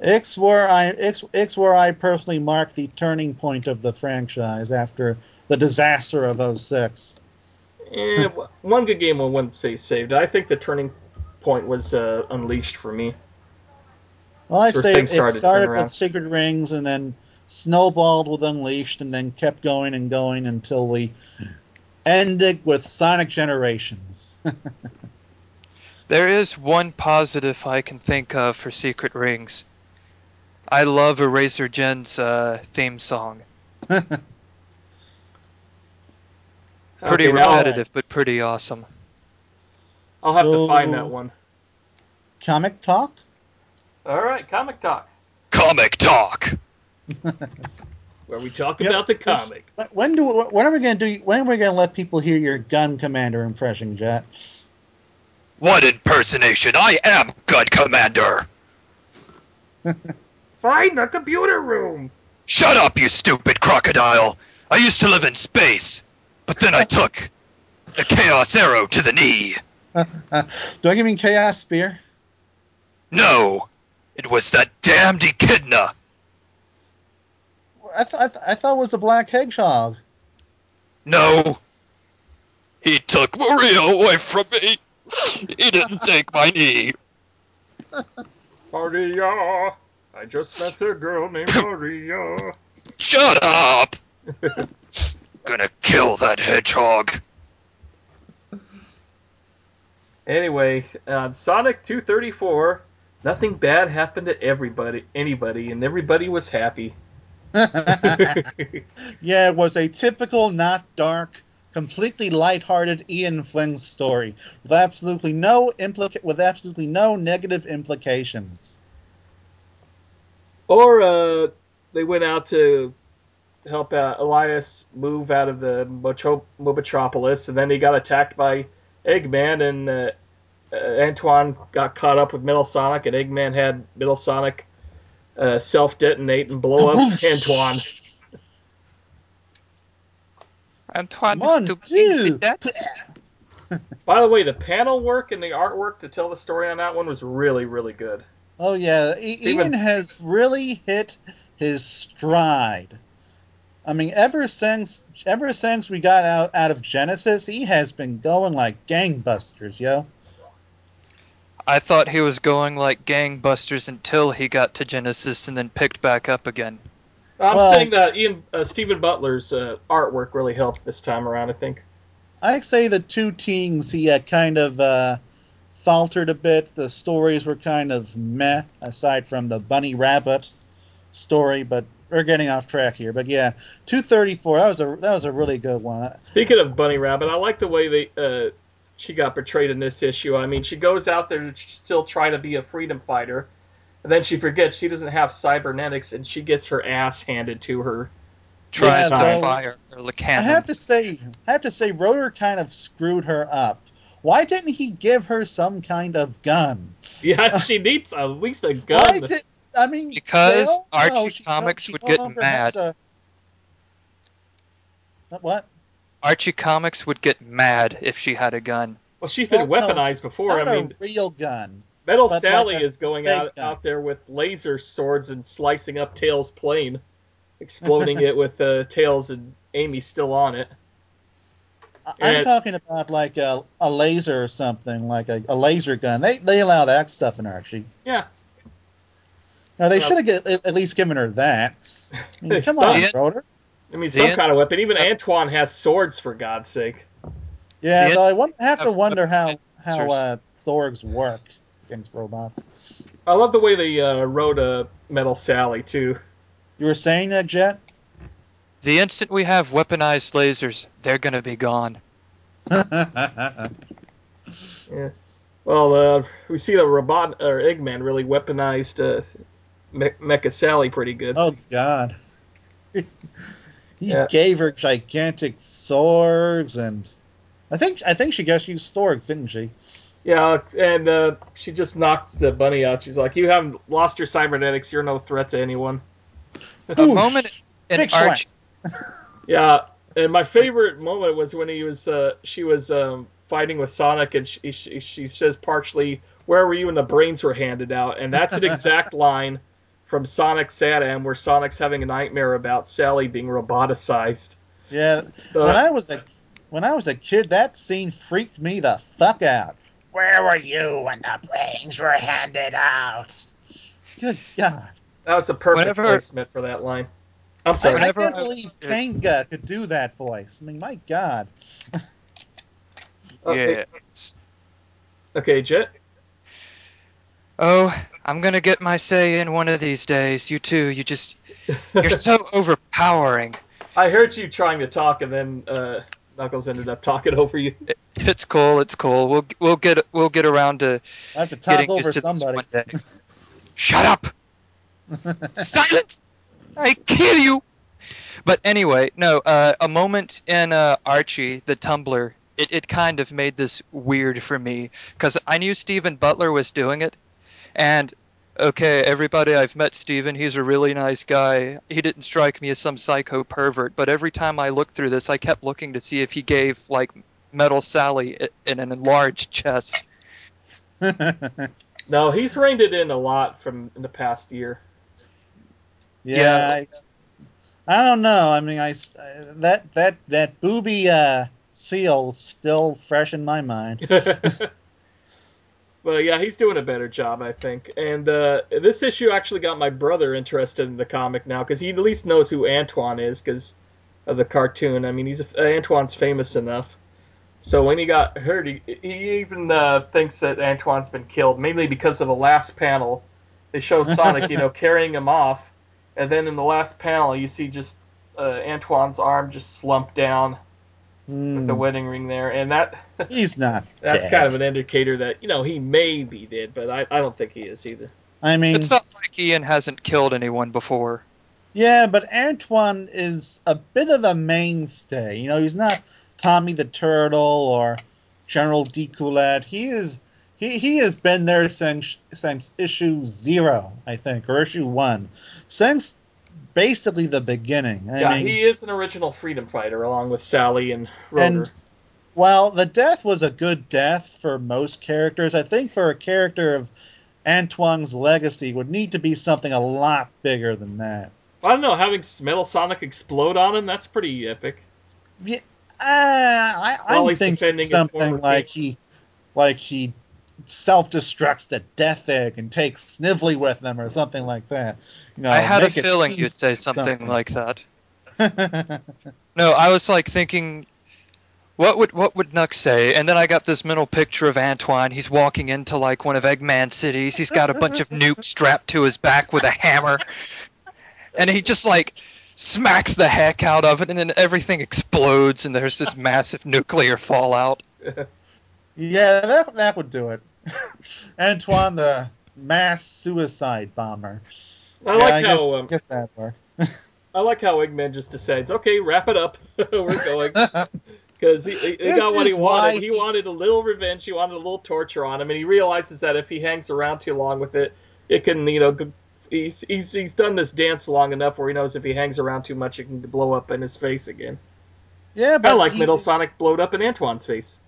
It's where I it's, it's where I personally mark the turning point of the franchise after the disaster of 06. Eh, one good game I wouldn't say saved. I think the turning point was uh, Unleashed for me. Well, I'd say it started started with Secret Rings and then snowballed with Unleashed and then kept going and going until we ended with Sonic Generations. There is one positive I can think of for Secret Rings. I love Erazor Djinn's uh, theme song. Pretty Okay, now repetitive, but pretty awesome. I'll have to find that one. Comic Talk? All right, comic talk, Comic Talk! where we talk Yep. about the comic. When do when are we gonna do? When are we gonna let people hear your gun commander impression, Jet? What impersonation? I am Gun Commander! Find the computer room. Shut up, you stupid crocodile! I used to live in space, but then I took a Chaos Arrow to the knee. Don't you mean Chaos Spear? No, it was that damned Echidna. I, th- I, th- I thought it was a black hedgehog. No. He took Maria away from me. He didn't take my knee. Maria, I just met a girl named Maria. Shut up! Gonna kill that hedgehog. Anyway, on Sonic 234, nothing bad happened to everybody, anybody, and everybody was happy. yeah, it was a typical, not dark, completely lighthearted Ian Flynn story with absolutely no implica- with absolutely no negative implications. or uh, they went out to help uh, Elias move out of the Mocho- Mobotropolis, and then he got attacked by Eggman, and uh, uh, Antoine got caught up with Metal Sonic, and Eggman had Metal Sonic uh, self detonate and blow up Antoine. Antoine Mon is too busy. By the way, the panel work and the artwork to tell the story on that one was really, really good. Oh yeah, I- Stephen- Ian has really hit his stride. I mean, ever since ever since we got out out of Genesis, he has been going like gangbusters, yo. I thought he was going like gangbusters until he got to Genesis and then picked back up again. I'm Well- saying that Ian uh, Stephen Butler's uh, artwork really helped this time around. I think. I'd say the two teams he had kind of uh, faltered a bit. The stories were kind of meh, aside from the bunny rabbit story. But we're getting off track here. But yeah, two thirty four. That was a that was a really good one. Speaking of Bunny Rabbit, I like the way they uh, she got betrayed in this issue. I mean, she goes out there to still try to be a freedom fighter, and then she forgets she doesn't have cybernetics, and she gets her ass handed to her. Tries Yeah, to fire the I have to say, I have to say, Rotor kind of screwed her up. Why didn't he give her some kind of gun? Yeah, she needs at least a Why gun. did I mean? Because they know Archie Comics she would no get mad. a- What? Archie Comics would get mad if she had a gun. Well, she's been Well, no, weaponized before. Not I mean, a real gun. Metal Sally like is going out gun. out there with laser swords and slicing up Tails' plane, exploding it with uh, Tails and Amy still on it. I- I'm And- talking about like a, a laser or something, like a, a laser gun. They they allow that stuff in Archie. Yeah. Now they Well- should have at, at least given her that. I mean, come on, Yeah. Rotor. I mean, some en- kind of weapon. Even Antoine has swords, for God's sake. Yeah, The though I won- have to of wonder how weapons how answers. uh, Thorgs work against robots. I love the way they uh, wrote uh, Metal Sally too. You were saying that, Jet? The instant we have weaponized lasers, they're gonna be gone. yeah. Well, uh, we see the robot or Eggman really weaponized uh, Me- Mecha Sally pretty good. oh God. he Yeah. gave her gigantic swords, and I think I think she just used swords, didn't she? Yeah, and uh, she just knocked the bunny out. She's like, "You haven't lost your cybernetics. You're no threat to anyone." A Whoosh. moment in Big slap. Yeah, and my favorite moment was when he was uh, she was um, fighting with Sonic, and she, she she says partially, "Where were you when the brains were handed out?" And that's an exact line from Sonic Satam, where Sonic's having a nightmare about Sally being roboticized. Yeah. So when I was a when I was a kid, that scene freaked me the fuck out. Where were you when the brains were handed out? Good God! that was a perfect Whenever- placement for that line. I'm sorry. I Whenever can't believe Kanga could do that voice. I mean, my God. okay, yes. okay, Jet. Oh, I'm gonna get my say in one of these days. You too. You just you're so overpowering. I heard you trying to talk, and then uh, Knuckles ended up talking over you. It's cool. It's cool. We'll we'll get we'll get around to I have to talk getting over to somebody. this one day. Shut up! Silence! I kill you! But anyway, no. Uh, a moment in uh, Archie, the Tumblr, it, it kind of made this weird for me because I knew Stephen Butler was doing it, and okay, everybody, I've met Stephen. He's a really nice guy. He didn't strike me as some psycho pervert, but every time I looked through this, I kept looking to see if he gave like Metal Sally in an enlarged chest. No, he's reined it in a lot from in the past year. Yeah, Yeah. I, I don't know. I mean, I s- uh, that that that booby uh, seal's still fresh in my mind. Well, yeah, he's doing a better job, I think. And uh, this issue actually got my brother interested in the comic now because he at least knows who Antoine is because of the cartoon. I mean, he's Antoine's famous enough. So when he got hurt, he, he even uh, thinks that Antoine's been killed, mainly because of the last panel. They show Sonic, you know, carrying him off, and then in the last panel, you see just uh, Antoine's arm just slumped down with the Hmm, wedding ring there, and that he's not. that's dead. kind of an indicator that you know he may be dead, but I, I don't think he is either. I mean, It's not like Ian hasn't killed anyone before. yeah, but Antoine is a bit of a mainstay. You know, he's not Tommy the Turtle or General D'Coolette. He is. He, he has been there since since issue zero, I think, or issue one, since basically the beginning. I yeah, mean, he is an original freedom fighter along with Sally and Rotor. And- Well, the death was a good death for most characters. I think for a character of Antoine's legacy would need to be something a lot bigger than that. I don't know, having Metal Sonic explode on him, that's pretty epic. Yeah, uh, I, While I'm he's thinking something like he, like he self destructs the death egg and takes Snively with them or something like that. Know, I had a feeling you'd say something, something. like that. No, I was like thinking, what would what would Nux say? And then I got this mental picture of Antoine. He's walking into like one of Eggman's cities. He's got a bunch of nukes strapped to his back with a hammer, and he just like smacks the heck out of it, and then everything explodes, and there's this massive nuclear fallout. yeah, that that would do it. Antoine, the mass suicide bomber. I yeah, like I guess, how um, guess that worked. I like how Eggman just decides, okay, wrap it up. We're going because he, he, got what he wanted. He he- wanted a little revenge. He wanted a little torture on him, and he realizes that if he hangs around too long with it, it can, you know, he's he's he's done this dance long enough where he knows if he hangs around too much, it can blow up in his face again. yeah, but of like he- Metal Sonic blowed up in Antoine's face.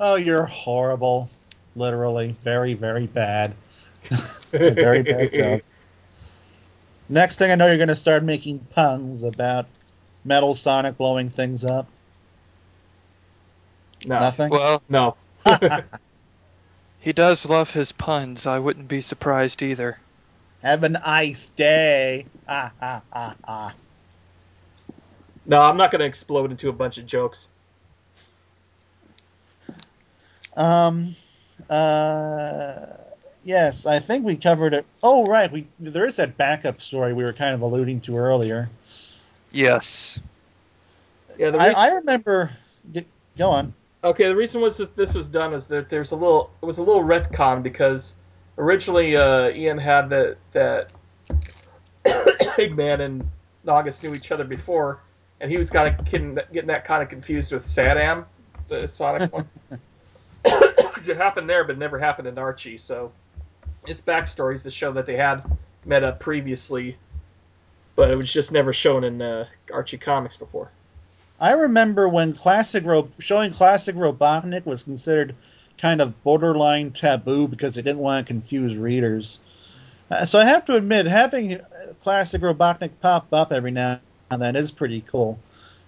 oh, you're horrible. Literally, very, very bad. very bad joke. Next thing I know, you're going to start making puns about Metal Sonic blowing things up. No, Nothing. Well, no. he does love his puns. I wouldn't be surprised either. Have an ice day. Ah, ah, ah, ah. No, I'm not going to explode into a bunch of jokes. Um. Uh. Yes, I think we covered it. Oh, right. We there is that backup story we were kind of alluding to earlier. Yes. Yeah, the I, reason, I remember. g- Go on. Okay, the reason was that this was done is that there's a little it was a little retcon because originally uh, Ian had that that Eggman and Naugus knew each other before, and he was kind of getting, getting that kind of confused with Satam, the Sonic one. it happened there, but it never happened in Archie. So it's backstories to show that they had met up previously, but it was just never shown in uh, Archie comics before. I remember when classic Ro- showing classic Robotnik was considered kind of borderline taboo because they didn't want to confuse readers. Uh, so I have to admit, having classic Robotnik pop up every now and then is pretty cool.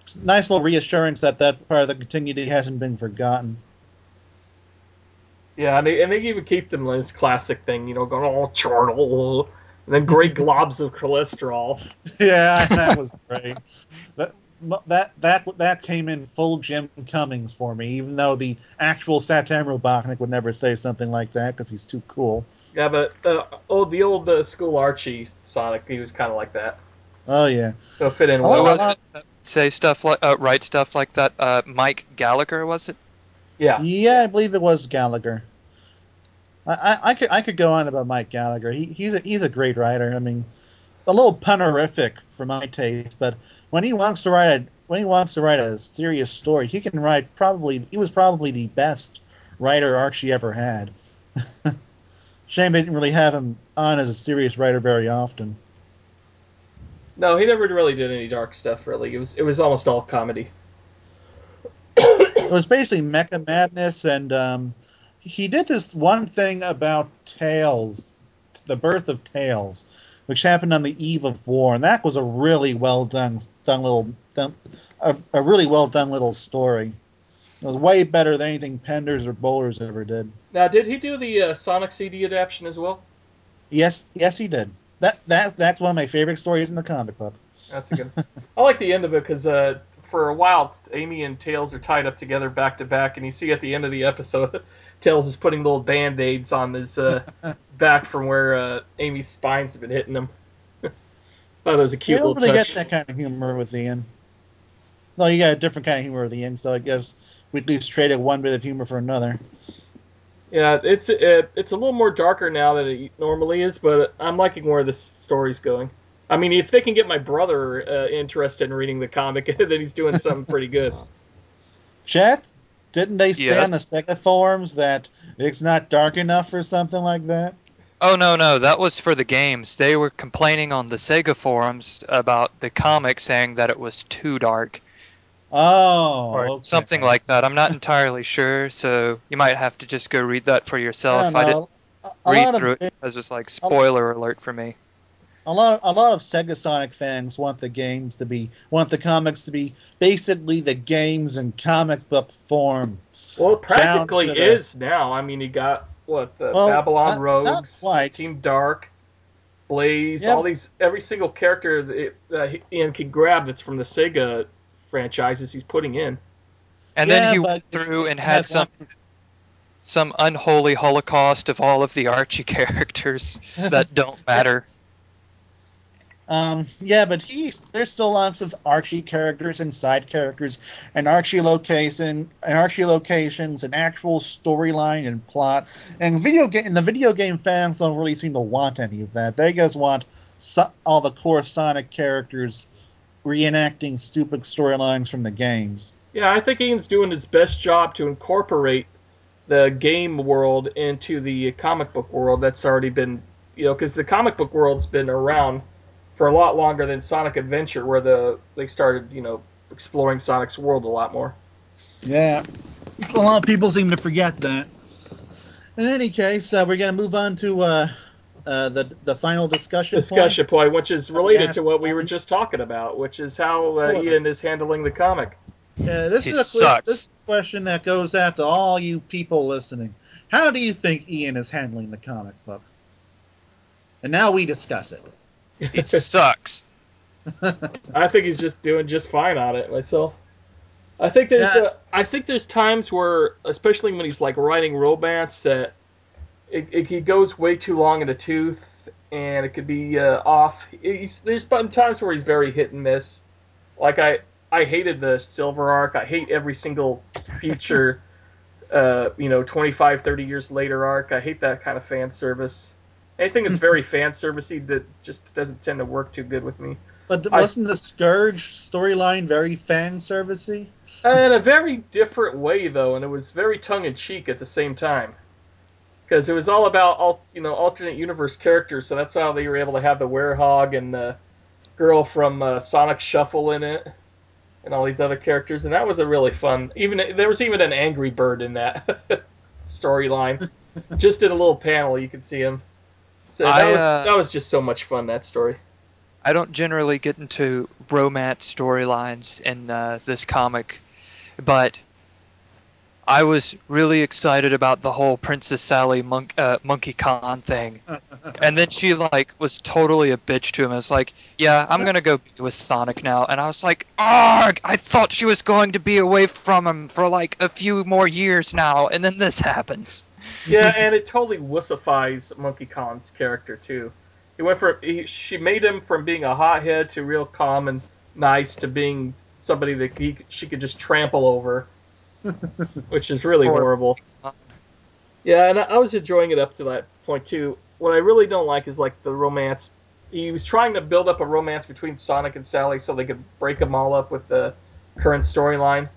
It's nice little reassurance that that part of the continuity hasn't been forgotten. Yeah, and they, and they even keep them in this classic thing, you know, going oh charnel, and then great globs of cholesterol. yeah, that was great. That that that that came in full Jim Cummings for me, even though the actual Satam Robotnik would never say something like that because he's too cool. Yeah, but uh, oh, the old uh, school Archie Sonic, he was kind of like that. Oh yeah. So fit in Oh, well. was it? Say stuff like, uh, write stuff like that. Uh, Mike Gallagher was it? Yeah, Yeah, I believe it was Gallagher. I, I, I could I could go on about Mike Gallagher. He, he's a, he's a great writer. I mean, a little punerific for my taste, but when he wants to write a when he wants to write a serious story, he can write probably he was probably the best writer Archie ever had. Shame they didn't really have him on as a serious writer very often. no, he never really did any dark stuff. Really, it was it was almost all comedy. It was basically Mecha Madness, and um, he did this one thing about Tails, the birth of Tails, which happened on the eve of war, and that was a really well done, done little, done, a, a really well done little story. It was way better than anything Penders or Bollers ever did. Now, did he do the uh, Sonic CD adaptation as well? Yes, yes, he did. That that that's one of my favorite stories in the comic book. That's a good. I like the end of it because uh, for a while, Amy and Tails are tied up together back to back, and you see at the end of the episode, Tails is putting little band aids on his uh, back from where uh, Amy's spines have been hitting him. Thought that was a cute don't little touch. get that kind of humor with the end. No, you got a different kind of humor with the end, so I guess we at least traded one bit of humor for another. Yeah, it's it, it's a little more darker now than it normally is, but I'm liking where this story's going. I mean, if they can get my brother uh, interested in reading the comic, then he's doing something pretty good. Jet, didn't they say Yes. on the Sega forums that it's not dark enough or something like that? Oh no no, that was for the games. They were complaining on the Sega forums about the comic, saying that it was too dark Oh, or okay. something like that. I'm not entirely sure, so you might have to just go read that for yourself. don't I, didn't. A, a read through of it because it was like spoiler alert for me. A lot a lot of Sega Sonic fans want the games to be want the comics to be basically the games in comic book form. Well, it practically Down to the- is now. I mean, you got what the Well, Babylon not- not Rogues, quite. Team Dark, Blaze, Yeah. all these every single character that that Ian can grab that's from the Sega franchises he's putting in. And Yeah, then he went through and had has some of- some unholy holocaust of all of the Archie characters that don't matter. Um, yeah, but he's there's still lots of Archie characters and side characters and Archie location and Archie locations and actual storyline and plot. And video game and the video game fans don't really seem to want any of that. They just want so, all the core Sonic characters reenacting stupid storylines from the games. Yeah, I think Ian's doing his best job to incorporate the game world into the comic book world that's already been, you know, because the comic book world's been around for a lot longer than Sonic Adventure, where the they started, you know, exploring Sonic's world a lot more. Yeah, a lot of people seem to forget that. In any case, uh, we're going to move on to uh, uh, the the final discussion. Discussion point, which is related to what we were just talking about, which is how uh, Ian is handling the comic. Yeah, this He is a sucks. this is a question that goes out to all you people listening. How do you think Ian is handling the comic book? And now we discuss it. He sucks. I think he's just doing just fine on it myself. I think there's Yeah. uh, I think there's times where, especially when he's like writing romance, that it, it, he goes way too long in the tooth, and it could be uh, off. He's, there's been times where he's very hit and miss. Like I I hated the Silver Arc. I hate every single future, uh, you know, 25, 30 years later arc. I hate that kind of fan service. Anything that's very fan servicey that just doesn't tend to work too good with me. But wasn't the Scourge storyline very fan servicey? in a very different way though and it was very tongue-in-cheek at the same time because it was all about all you know alternate universe characters so that's how they were able to have the werehog and the girl from uh, sonic shuffle in it and all these other characters and that was a really fun even there was even an angry bird in that storyline just in a little panel you could see him so that I, was uh, that was just so much fun that story I don't generally get into romance storylines in uh, this comic, but I was really excited about the whole Princess Sally monk, uh, Monkey Khan thing, and then she like was totally a bitch to him. It's like, yeah, I'm gonna go be with Sonic now, and I was like, arg! I thought she was going to be away from him for like a few more years now, and then this happens. Yeah, and it totally wussifies Monkey Khan's character too. He went from he, she made him from being a hothead to real calm and nice to being somebody that he she could just trample over, which is really horrible. Yeah, and I, I was enjoying it up to that point too. What I really don't like is like the romance. He was trying to build up a romance between Sonic and Sally so they could break them all up with the current storyline.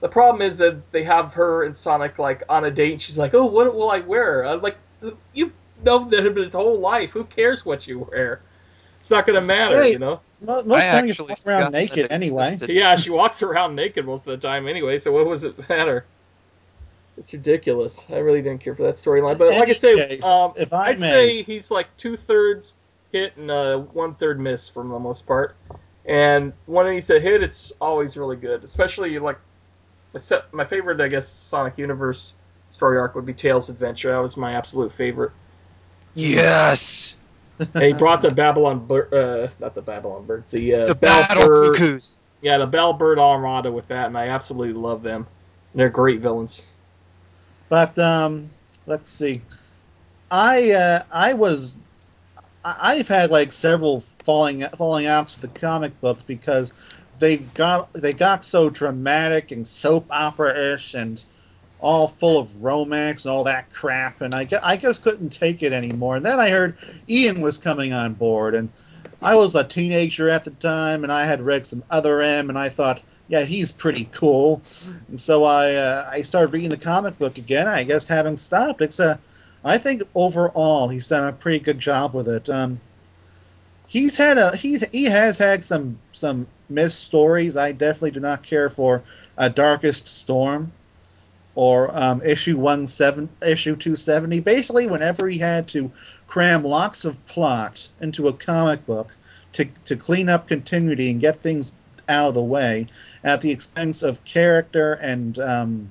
The problem is that they have her and Sonic like on a date. And she's like, "Oh, what will I wear?" I'm like, "You know that his whole life. Who cares what you wear? It's not going to matter, Hey. you know." Mo- Most I times you actually walk around naked anyway. Yeah, she walks around naked most of the time anyway. So what was it matter? It's ridiculous. I really didn't care for that storyline. But like I Any say, case, um, if I I'd may- say he's like two thirds hit and uh, one third miss for the most part. And when he's a hit, it's always really good. Especially like my my favorite, I guess, Sonic Universe story arc would be Tails Adventure. That was my absolute favorite. Yes, And he brought the Babylon, bir- uh, not the Babylon birds, the uh, the Bell battle Bird- cuckoos. yeah, the Battle Bird Armada with that, and I absolutely love them. They're great villains. But um, let's see. I uh, I was I- I've had like several falling falling outs of the comic books because they got they got so dramatic and soap opera ish and all full of romance and all that crap, and I, I just couldn't take it anymore. And then I heard Ian was coming on board, and I was a teenager at the time, and I had read some other M, and I thought, yeah, he's pretty cool. And so I uh, I started reading the comic book again. I guess haven't stopped. It's a I think overall he's done a pretty good job with it. Um, he's had a he he has had some some missed stories. I definitely do not care for a Darkest Storm or um, issue one seven issue two seventy. Basically, whenever he had to cram lots of plot into a comic book to to clean up continuity and get things out of the way at the expense of character and um,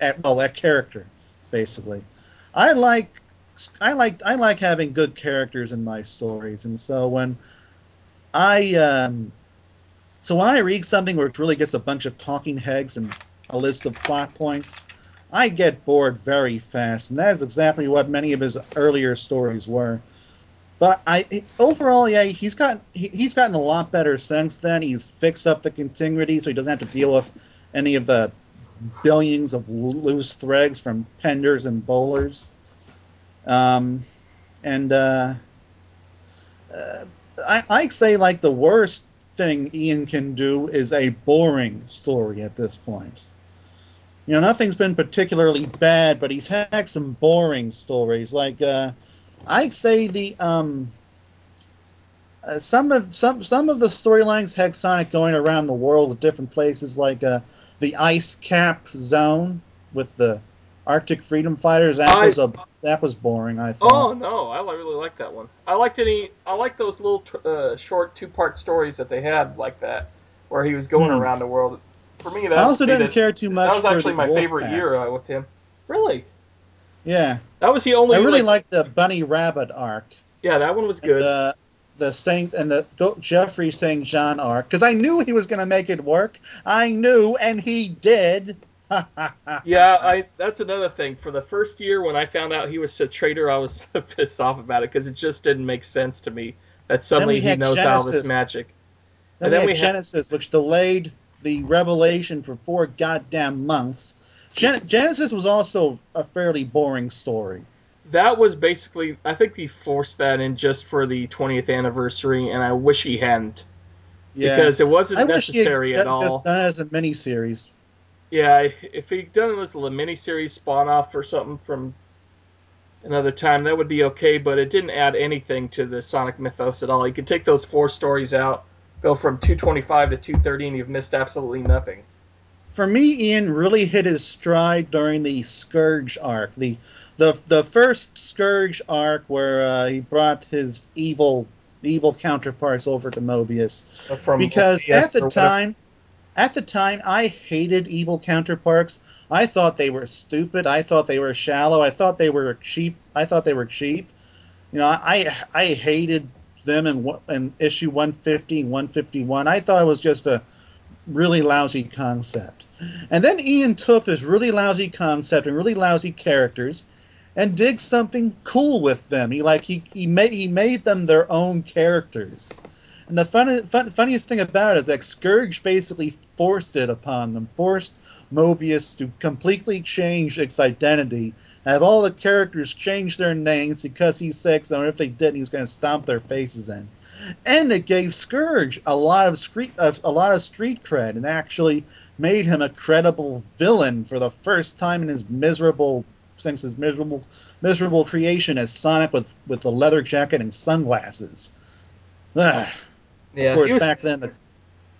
at well that character, basically. I like I like I like having good characters in my stories, and so when I um, so when I read something where it really gets a bunch of talking heads and a list of plot points, I get bored very fast, and that is exactly what many of his earlier stories were. But I overall, yeah, he's got he, he's gotten a lot better since then. He's fixed up the continuity, so he doesn't have to deal with any of the billions of loose threads from penders and Bollers. Um, and uh, uh, I, I say like the worst thing Ian can do is a boring story at this point. You know, nothing's been particularly bad, but he's had some boring stories. Like uh, I'd say the um, uh, some of some some of the storylines had Sonic going around the world with different places, like uh, the ice cap zone with the Arctic Freedom Fighters. That I- was a that was boring. I thought. Oh no, I really like that one. I liked any. I like those little uh, short two part stories that they had like that, where he was going Hmm. around the world. For me, that I also didn't it- care too much. That was actually my favorite Pack. year uh, with him. Really, Yeah, that was the only. I really like, liked the Bunny Rabbit arc. Yeah, that one was good. The the Saint and the Jeffrey St. John arc because I knew he was going to make it work. I knew, and he did. Yeah, I. That's another thing. For the first year when I found out he was a traitor, I was pissed off about it because it just didn't make sense to me that suddenly he knows all this magic. Then, And then we had Genesis, which delayed the revelation for four goddamn months. Gen- Genesis was also a fairly boring story. That was basically. I think he forced that in just for the 20th anniversary, and I wish he hadn't Yeah. because it wasn't I wish he had necessary at all. done as a miniseries. Yeah, if he'd done it as a miniseries spawn off or something from another time, that would be okay. But it didn't add anything to the Sonic mythos at all. You could take those four stories out, go from 225 to 230, and you've missed absolutely nothing. For me, Ian really hit his stride during the Scourge arc, the the the first Scourge arc where uh, he brought his evil evil counterparts over to Mobius. Uh, From because Yes at the or whatever. time at the time i hated evil counterparts. I thought they were stupid. I thought they were shallow. I thought they were cheap. I thought they were cheap. You know i i hated them in, in issue 150 and 151 i thought it was just a really lousy concept. And then ian took this really lousy concept and really lousy characters and did something cool with them. He like he, he made he made them their own characters and the fun, fun, funniest thing about it is that Scourge basically forced it upon them, forced Mobius to completely change its identity, have all the characters change their names because he's sick, so if they didn't, he was going to stomp their faces in. And it gave Scourge a lot of street, a lot of street cred, and actually made him a credible villain for the first time in his miserable, since his miserable, miserable creation as Sonic with with the leather jacket and sunglasses. Ugh yeah, of course, was- back then the,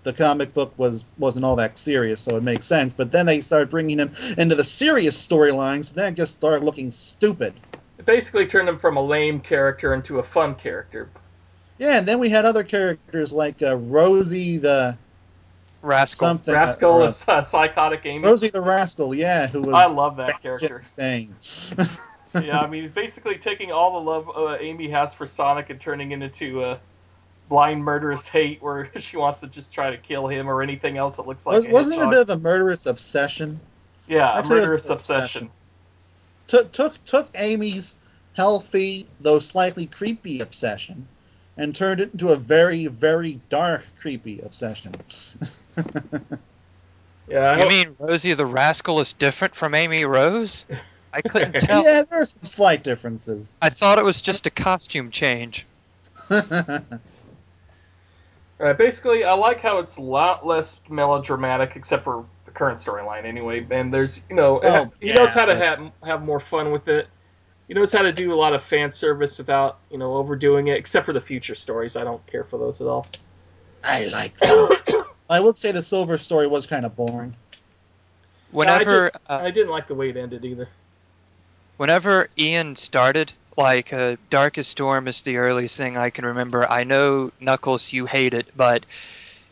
the comic book was wasn't all that serious, so it makes sense. But then they started bringing him into the serious storylines, and then just started looking stupid. it basically turned him from a lame character into a fun character. Yeah, and then we had other characters like uh, Rosie the Rascal. something, Rascal uh, is uh, psychotic Amy. Rosie the Rascal, yeah, who was I love that character. insane. yeah, I mean, he's basically taking all the love uh, Amy has for Sonic and turning it into a blind murderous hate where she wants to just try to kill him or anything else that looks like Was, a wasn't it a bit of a murderous obsession? Yeah, a Actually, it murderous an obsession. Took took took Amy's healthy though slightly creepy obsession and turned it into a very very dark creepy obsession. Yeah, I You hope- mean Rosie the Rascal is different from Amy Rose? I couldn't tell. yeah, there are some slight differences. I thought it was just a costume change. Right, basically, I like how it's a lot less melodramatic, except for the current storyline, anyway. And there's, you know, Oh, he knows how to yeah. have have more fun with it. He knows how to do a lot of fan service without, you know, overdoing it. Except for the future stories, I don't care for those at all. I like that. I would say the Silver story was kind of boring. Whenever I, uh, I didn't like the way it ended either. whenever Ian started, like uh, Darkest Storm is the earliest thing I can remember. I know Knuckles, you hate it, but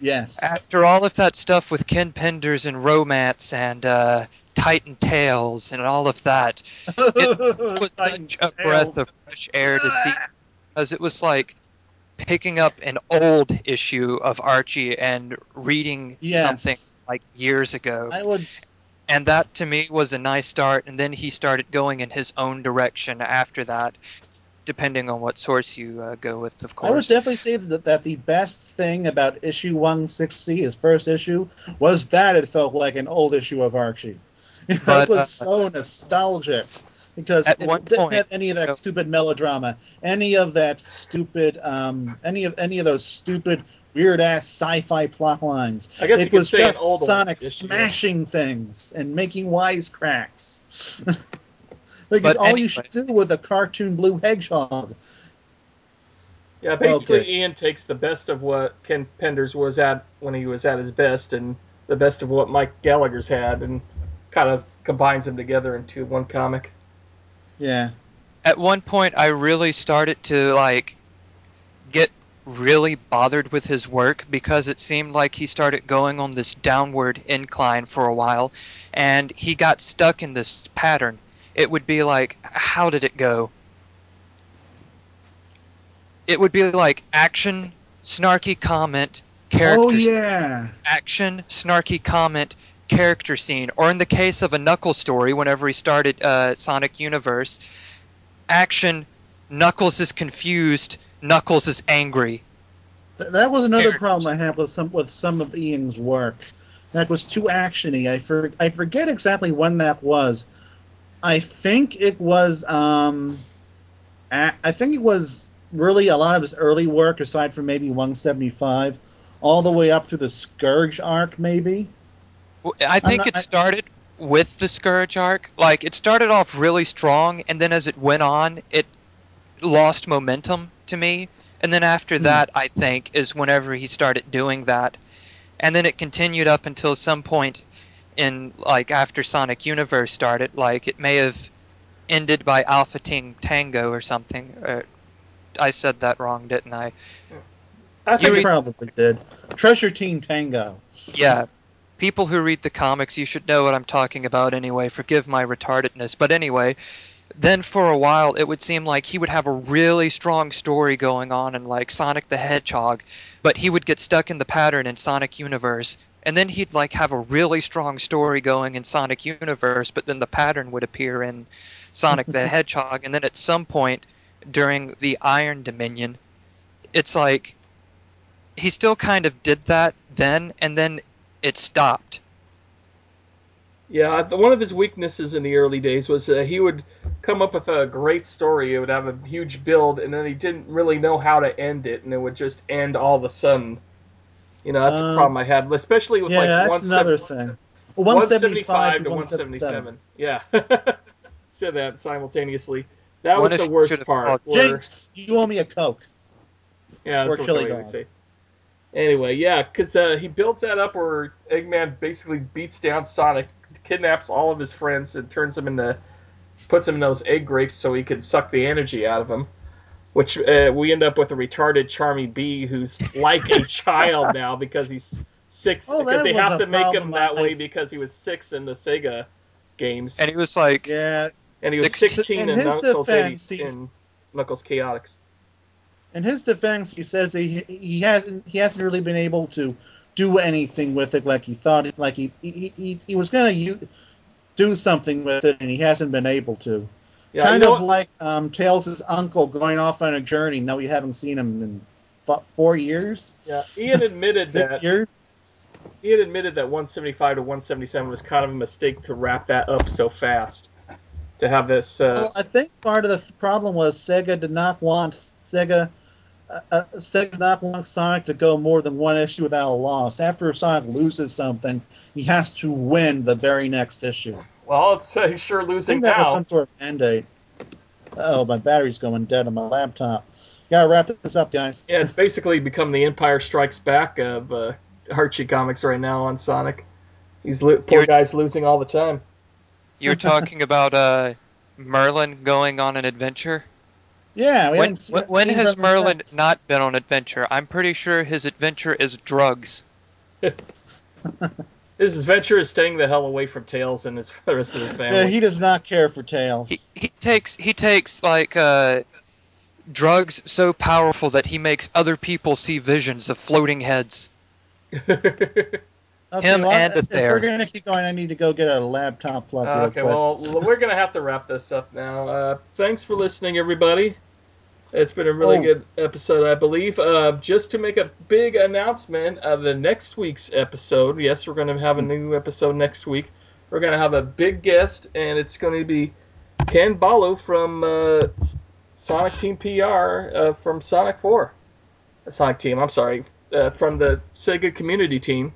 Yes. after all of that stuff with Ken Penders and romance and uh, Titan Tales and all of that. It was such a breath of fresh air to see because it was like picking up an old issue of Archie and reading Yes. something like years ago. I would And that to me was a nice start. And then he started going in his own direction after that, depending on what source you uh, go with, of course. I would definitely say that, that the best thing about issue 160, his first issue, was that it felt like an old issue of Archie. it was uh, so nostalgic because it didn't point, have any of that stupid melodrama, any of that stupid, um, any of any of those stupid weird ass sci-fi plot lines. I guess it could was say just old Sonic issue. smashing things and making wisecracks. because But all you should do with a cartoon blue hedgehog. Yeah, basically, Okay. Ian takes the best of what Ken Penders was at when he was at his best, and the best of what Mike Gallagher's had, and kind of combines them together into one comic. Yeah. At one point, I really started to like get really bothered with his work because it seemed like he started going on this downward incline for a while, and he got stuck in this pattern. It would be like, how did it go? It would be like action, snarky comment, character Oh yeah. action, snarky comment, character scene, or in the case of a Knuckles story, whenever he started uh, Sonic Universe, action, Knuckles is confused, Knuckles is angry. Th- That was another Characters. problem I have with some with some of Ian's work. That was too actiony. I for, I forget exactly when that was. I think it was um, a- I think it was really a lot of his early work, aside from maybe 175, all the way up through the Scourge arc, maybe. I think not- it I- started with the Scourge arc. Like, it started off really strong, and then as it went on, it lost momentum to me. And then after Hmm. that, I think, is whenever he started doing that. And then it continued up until some point in, like, after Sonic Universe started. Like, it may have ended by Alpha Team Tango or something. Or, I said that wrong, didn't I? I You think You read- probably did. Treasure Team Tango. Yeah. People who read the comics, you should know what I'm talking about anyway. Forgive my retardedness. But anyway, then for a while, it would seem like he would have a really strong story going on in like Sonic the Hedgehog, but he would get stuck in the pattern in Sonic Universe. And then he'd like have a really strong story going in Sonic Universe, but then the pattern would appear in Sonic the Hedgehog. And then at some point during the Iron Dominion, it's like he still kind of did that then, and then it stopped. Yeah, one of his weaknesses in the early days was uh, he would come up with a great story. It would have a huge build, and then he didn't really know how to end it, and it would just end all of a sudden. You know, that's the Um, problem I had, especially with yeah, like that's 170 another thing. Well, 175 to 177. 177. Yeah. Said that simultaneously. That What was the worst part. where- Jinx, you owe me a Coke. Yeah, that's Or what chili the we dog. say. Anyway, yeah, because uh, he builds that up where Eggman basically beats down Sonic, kidnaps all of his friends, and turns them into, puts them in those egg grapes so he can suck the energy out of them. Which uh, we end up with a retarded Charmy Bee who's like a child now because he's six. Oh, because they have to make him problem that way because he was six in the Sega games, And he was like, Yeah, and he was 16 sixteen In in his Knuckles defense, 80s in Knuckles Chaotix. in his defense, he says he, he hasn't he hasn't really been able to do anything with it like he thought it like he he, he, he was gonna do something with it and he hasn't been able to. Yeah, kind of like um, Tails' uncle going off on a journey. Now we haven't seen him in f- four years, Yeah, Ian admitted six that years. he had admitted that 175 to 177 was kind of a mistake to wrap that up so fast. To have this, uh, Well, I think part of the problem was Sega did not want Sega. Uh, uh, Sega did not Sonic to go more than one issue without a loss. After Sonic loses something, he has to win the very next issue. well, it's uh, sure I losing think that was now. some sort of mandate. Oh, my battery's going dead on my laptop. Gotta wrap this up, guys. Yeah, it's basically become the Empire Strikes Back of uh, Archie comics right now on Sonic. He's lo- poor You're- guy's losing all the time. you're talking about uh, Merlin going on an adventure? Yeah, we When, haven't seen- when, when seen has Merlin since. not been on adventure? I'm pretty sure his adventure is drugs. His adventure is staying the hell away from Tails and his the rest of his family. Yeah, he does not care for Tails. He, he takes he takes like uh, drugs so powerful that he makes other people see visions of floating heads. Okay, him well, and if, if we're gonna keep going, I need to go get a laptop plug. real okay, quick. well, we're gonna have to wrap this up now. Uh, thanks for listening, everybody. It's been a really Oh. good episode, I believe. Uh, just to make a big announcement of the next week's episode. Yes, we're going to have a new episode next week. We're going to have a big guest, and it's going to be Ken Balough from uh, Sonic Team PR uh, from Sonic 4. Uh, Sonic Team, I'm sorry, uh, from the Sega community team.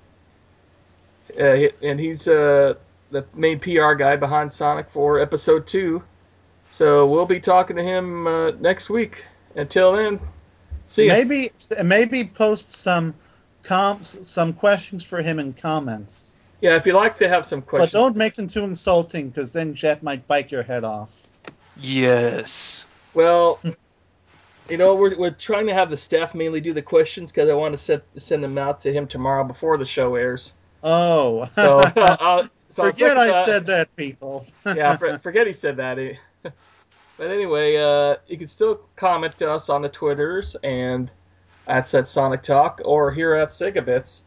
Uh, and he's uh, the main PR guy behind Sonic 4 Episode 2. So we'll be talking to him uh, next week. Until then, see ya. maybe maybe post some com- some questions for him in comments, Yeah, if you'd like to have some questions. but don't make them too insulting because then Jet might bite your head off. Yes. Well, you know, we're, we're trying to have the staff mainly do the questions because I want to set, send them out to him tomorrow before the show airs. Oh, So, uh, so forget I said that, people. yeah, for, forget he said that. He- but anyway, uh, you can still comment to us on the Twitters and at Set Sonic Talk or here at Segabits.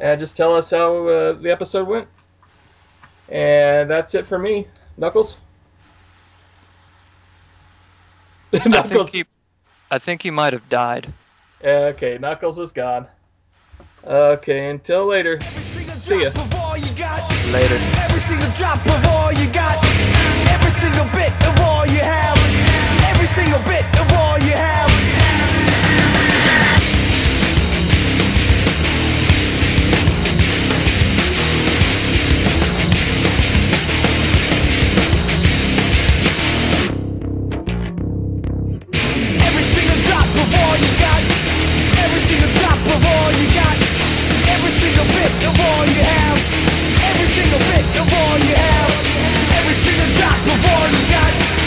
And just tell us how uh, the episode went. And that's it for me. Knuckles? I think Knuckles. he I think he might have died. Okay, Knuckles is gone. Okay, until later. Every See ya. drop of all you got. Later. Single bit of all you have. Every single bit of all you have. Every single drop of all you got. Every single drop of all you got. Every single bit of all you have. Every single bit of all you have. All you got.